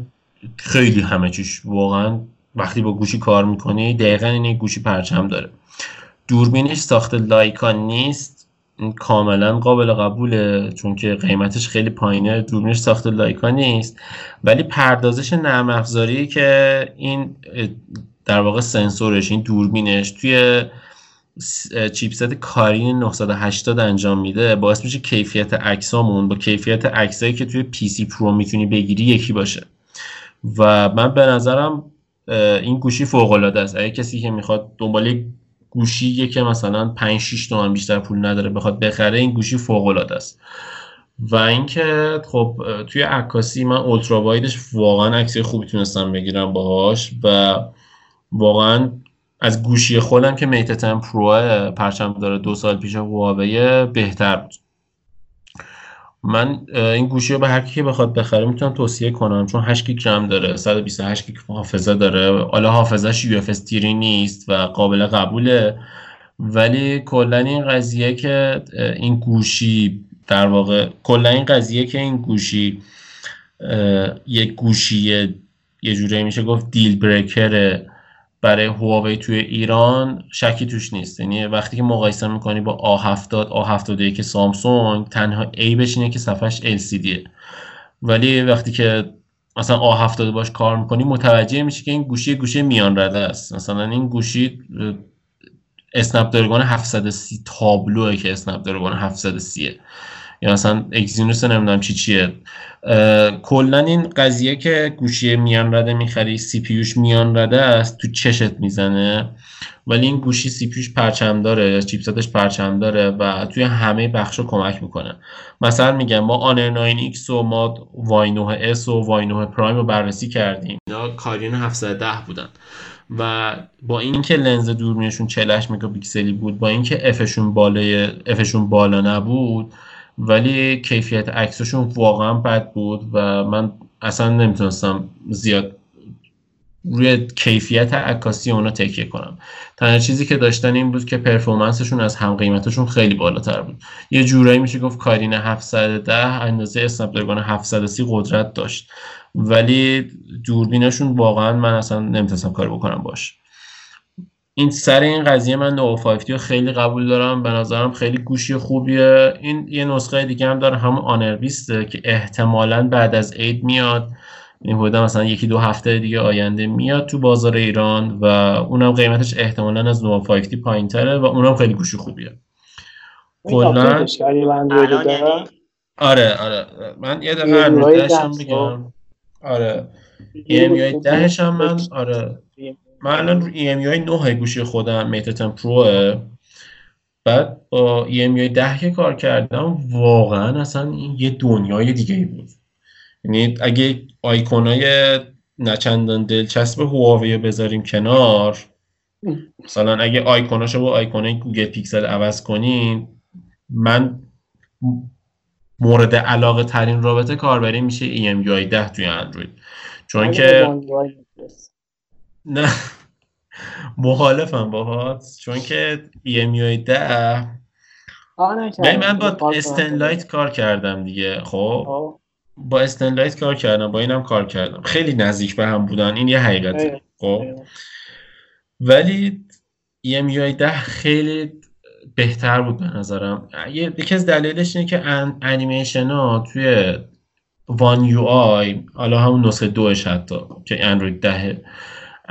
خیلی همه چیش واقعا وقتی با گوشی کار می‌کنی دقیقا این گوشی پرچم داره. دوربینش ساخت لایکا نیست کاملا قابل قبوله چون که قیمتش خیلی پایینه. دوربینش ساخت لایکا نیست. ولی پردازش نرم افزاری که این در واقع سنسورش این دوربینش توی chipset Kirin 980 انجام میده. باعث میشه کیفیت عکسامون با کیفیت عکسایی که توی پی سی پرو می‌تونی بگیری یکی باشه. و من به نظرم این گوشی فوق العاده است. اگه کسی که می‌خواد دنبال گوشی که مثلا 5 6 تومن بیشتر پول نداره بخواد بخره این گوشی فوق العاده است. و اینکه خب توی عکاسی من ultra wide ش واقعا عکس خوبی تونستم بگیرم باهاش و واقعا از گوشی خودم که Mate 10 Pro پرچم داره دو سال پیش هواوی بهتر بود. من این گوشی رو به هر کی بخواد بخره می‌تونم توصیه کنم چون 8 گیگ رم داره 128 گیگ حافظه داره. حالا حافظش UFS نیست و قابل قبوله. ولی کلا این قضیه که این گوشی در واقع کلا این قضیه که این گوشی یک گوشی یه جوری میشه گفت دیل بریکر برای هواوی توی ایران شکی توش نیست. یعنی وقتی که مقایسه می‌کنی با A70 A71 سامسونگ تنها A بشینه که صفحش LCDه ولی وقتی که مثلا A70 باش کار می‌کنی متوجه میشه که این گوشی گوشی میان رده است. مثلا این گوشی اسنپ درگان 730 تابلوه که اسنپ درگان 730 یا مثلا اکزینوس نمی‌دونم چی چیه. کلا این قضیه که گوشی میان رده می‌خری سی پیوش میان رده است تو چشت می‌زنه. ولی این گوشی سی پیوش پرچم داره چیپستش پرچم داره و توی همه بخش رو کمک می‌کنه. مثلا میگم ما آنر 9X و ما وای 9 S و وای 9 پرایم رو بررسی کردیم. اینا کارین 710 بودن. و با اینکه لنز دوربینشون 48 مگاپیکسلی بود با اینکه افشون بالای افشون بالا نبود ولی کیفیت عکسشون واقعا بد بود و من اصلا نمی‌تونستم زیاد روی کیفیت عکاسی اونا تکیه کنم. تنها چیزی که داشتن این بود که پرفورمنسشون از هم قیمتشون خیلی بالاتر بود. یه جورایی میشه گفت کارین 710 اندازه اسنپ درگان 730 قدرت داشت. ولی دوربینشون واقعا من اصلا نمی‌تونستم کار بکنم باش. این سر این قضیه من نو 5 رو خیلی قبول دارم. به نظرم خیلی گوشی خوبیه. این یه نسخه دیگه هم داره همون آنر 20 که احتمالا بعد از عید میاد. این بوده مثلا یکی دو هفته دیگه آینده میاد تو بازار ایران و اونم قیمتش احتمالا از نو 5 پایین تره و اونم خیلی گوشی خوبیه. کلا آره آره. من یه دقیقه اندرویدش هم بگم آره. 10 هم من آره. من الان رو EMUI 9 گوشی خودم Mate 10 Pro بعد با EMUI 10 که کار کردم واقعا اصلا این یه دنیای دیگه بود. یعنی اگه آیکونای نچندان دلچسب هواوی بذاریم کنار مثلا اگه آیکوناشو با آیکونای گوگل پیکسل عوض کنیم من مورد علاقه ترین رابطه کاربری میشه EMUI 10 توی اندروید چون که نه. مخالفم باهات چون که EMUI 10 من با استنلایت کار کردم دیگه. خب. با استنلایت کار کردم با اینم کار کردم. خیلی نزدیک به هم بودن این یه حقیقته. خب. ولی EMUI 10 خیلی بهتر بود به نظرم. یکی از دلیلش اینه که انیمیشن ها توی One UI حالا همون نسخه دوش حتی که اندروید دهه.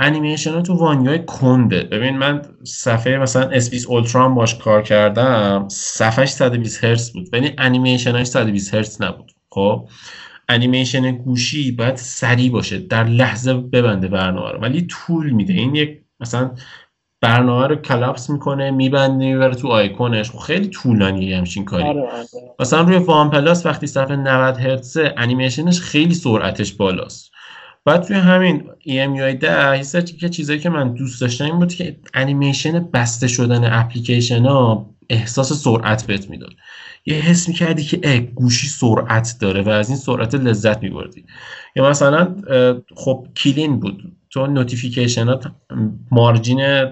انیمیشن ها تو One UI کنده ببین من صفحه مثلا S20 Ultra باش کار کردم صفحش 120 هرتز بود. ولی انیمیشنش 120 هرتز نبود. خب؟ انیمیشن گوشی باید سریع باشه در لحظه ببنده برنامه رو. ولی طول میده. این یک مثلا برنامه رو collapse می‌کنه میبنده می‌بره تو آیکونش. خب خیلی طولانیه همچین کاری. آره، آره. مثلا روی OnePlus وقتی صفحه 90 هرتز انیمیشنش خیلی سرعتش بالاست. بعد توی همین EMUI 10 یه که چیزایی که من دوست داشتم این بود که انیمیشن بسته شدن اپلیکیشن ها احساس سرعت بهت می‌داد. یه حس می‌کردی که ای گوشی سرعت داره و از این سرعت لذت میبردی. یا مثلا خب clean بود. تو notification margin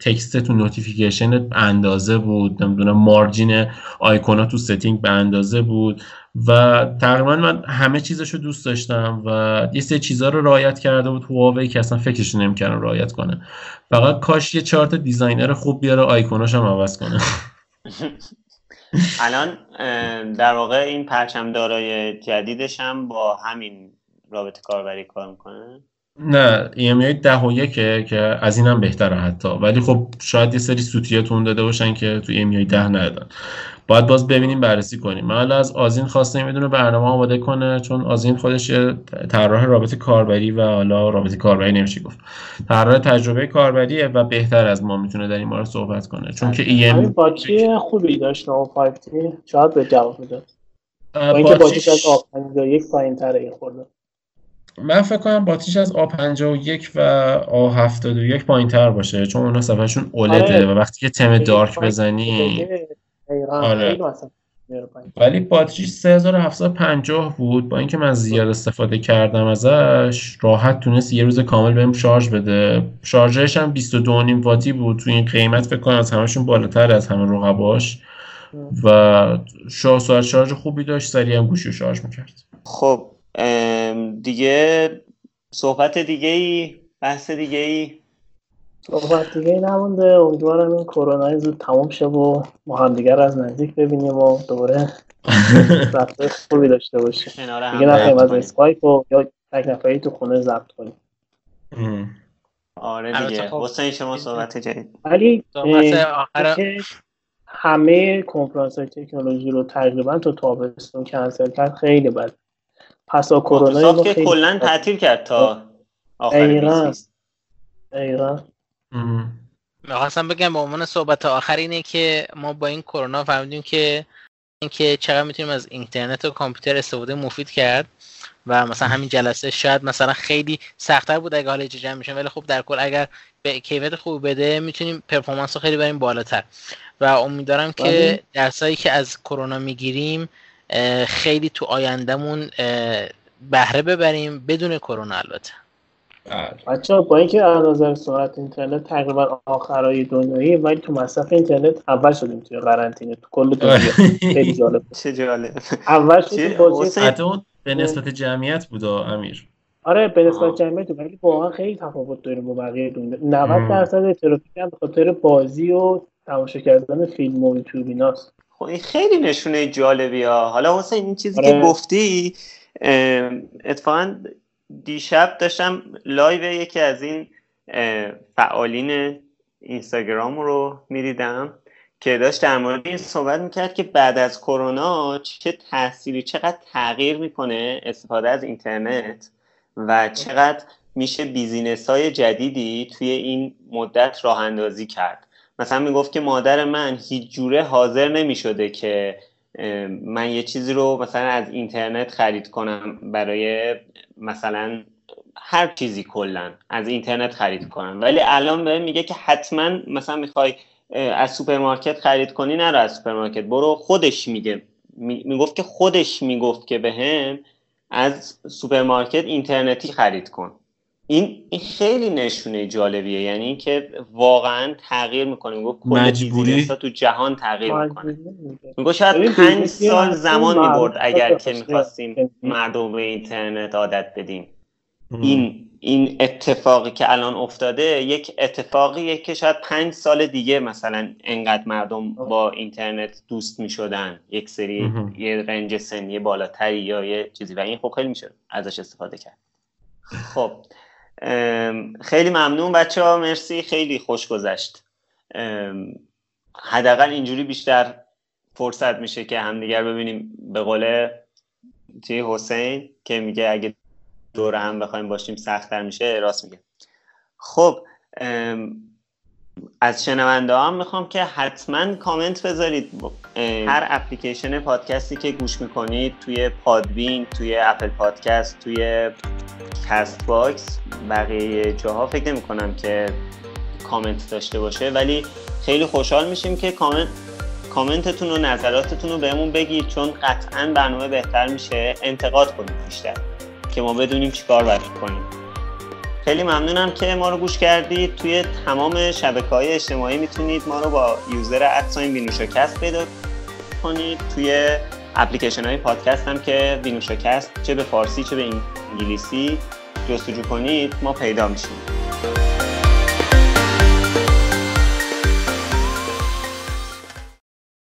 text تو notification اندازه بود نمی‌دونم margin آیکونا تو setting به اندازه بود و تقریبا من همه چیزش رو دوست داشتم و یه سری چیزها رو رعایت کرده بود. هواوی که اصلا فکرش نمی‌کردم رعایت کنه. فقط کاش یه چارتا designer خوب بیاره آیکوناش هم عوض کنه. الان در واقع این پرچم دارای جدیدش هم با همین رابطه کاربری کار می‌کنه. نه EMI ده و یکه که از اینم بهتره حتی. ولی خب شاید یه سری سوتیه داده باشن که تو EMI ده ندادن باید باز ببینیم بررسی کنیم. من از آزین خواستم می‌دونه برنامه آماده کنه چون آزین خودش طراح رابطه کاربری و حالا رابطه کاربری نمیشه گفت. طراح تجربه کاربریه و بهتر از ما می‌تونه در این مورد صحبت کنه. چون که EM باچی خوبی داشت؟ 5 شاید به جواب می‌داد با اینکه باچیش از آب یک پایین تره خورده. من فکر کنم باتیش از A51 و A71 پایین تر باشه چون اونا صفحهشون اولده آره. و وقتی که تم دارک بزنی آره. ولی باتریش 3750 بود. با اینکه من زیاد استفاده کردم ازش راحت تونست یه روز کامل بهم شارژ بده. شارژرش هم 22.5 واتی بود. تو این قیمت فکر کنم از همشون بالاتر از همه رقباش. و شارژ سرعت شارژ خوبی داشت. سریع هم گوشی رو شارژ می‌کرد. خب دیگه صحبت دیگه ای بحث دیگه ای صحبت دیگه ای نمونده. امیدوارم این کرونا زود تموم شه و ما هم دیگر از نزدیک ببینیم و دوباره رفته خوبی داشته باشیم. دیگه نخواهیم از اسکایپ و یا تک نفری تو خونه ضبط کنیم. آره دیگه. خب حسین شما صحبت جدید. ولی همه کنفرانس های تکنولوژی رو تقریبا تو تابستون کنسل کرد خیلی بد. پسا کرونا که کلا تعطیل کرد تا آخر دقیقا. می‌خواستم بگم به عنوان صحبت آخر اینه که ما با این کرونا فهمیدیم که اینکه چقدر می‌تونیم از اینترنت و کامپیوتر استفاده مفید کرد و مثلا همین جلسه شاید مثلا خیلی سختتر بود اگه حالا جمع میشه ولی خب در کل اگر به کیفیت خوب بده می‌تونیم پرفورمنس رو خیلی بریم بالاتر. و امیدوارم که درسایی که از کرونا می‌گیریم خیلی تو آیندهمون بهره ببریم بدون کرونا البته. بله. بچه با اینکه از نظر سرعت اینترنت تقریبا آخرای دنیایی ولی تو مصرف اینترنت اول شدیم توی قرنطینه. تو کل دنیا. خیلی جالب. چه جالب. اول شدیم بازی به نسبت جمعیت بود امیر. آره به نسبت جمعیت ولی واقعا خیلی تفاوت داره با بقیه دنیا. 90 درصد ترافیک هم به خاطر بازی و تماشا کردن فیلم و یوتیوب ایناست. خب این خیلی نشونه جالبی ها حالا حسین این چیزی آره. که گفتی اتفاقا دیشب داشتم live یکی از این فعالین اینستاگرام رو می‌دیدم که داشت در مورد این صحبت می‌کرد که بعد از کرونا چه تأثیری چقدر تغییر می‌کنه استفاده از اینترنت و چقدر میشه business های جدیدی توی این مدت راه اندازی کرد مثلا می‌گفت که مادر من هیچ جوره حاضر نمی‌شده که من یه چیزی رو مثلا از اینترنت خرید کنم برای مثلا هر چیزی کلا از اینترنت خرید کنم. ولی الان به میگه که حتما مثلا می‌خوای از سوپرمارکت خرید کنی نرو از سوپرمارکت. برو خودش میگه. می‌گفت که خودش می‌گفت که به هم از سوپرمارکت اینترنتی خرید کن. این این خیلی نشونه جالبیه. یعنی اینکه واقعا تغییر می‌کنه. میگه کل تو جهان تغییر می‌کنه. میگه شاید پنج سال زمان می‌برد اگر که می‌خواستیم مردم به اینترنت عادت بدیم. این این اتفاقی که الان افتاده یک اتفاقیه که شاید پنج سال دیگه مثلا انقدر مردم با اینترنت دوست می‌شدن. یک سری یه رنج سنی بالاتری یا یه چیزی. و این خب خیلی میشه ازش استفاده کرد. خب. خیلی ممنون بچه ها مرسی خیلی خوش گذشت. حداقل اینجوری بیشتر فرصت میشه که همدیگر ببینیم. به قول چی حسین که میگه اگه دور هم بخوایم باشیم سختتر میشه راست میگه. خب از شنونده هم می‌خوام که حتما کامنت بذارید. هر اپلیکیشن پادکستی که گوش می‌کنید توی پادبین توی Apple Podcast توی Castbox بقیه جاها فکر نمی کنم که کامنت داشته باشه ولی خیلی خوشحال میشیم که کامنت کامنتتون و نظراتتون رو بهمون بگید چون قطعا برنامه بهتر میشه انتقاد کنید بیشتر که ما بدونیم چیکار باید کنیم. خیلی ممنونم که ما رو گوش کردید. توی تمام شبکه های اجتماعی می‌تونید ما رو با user at sign وینوشاکست پیدا کنید. توی اپلیکیشن های پادکست هم که وینوشاکست چه به فارسی چه به انگلیسی. جستجو کنید ما پیدا میشیم.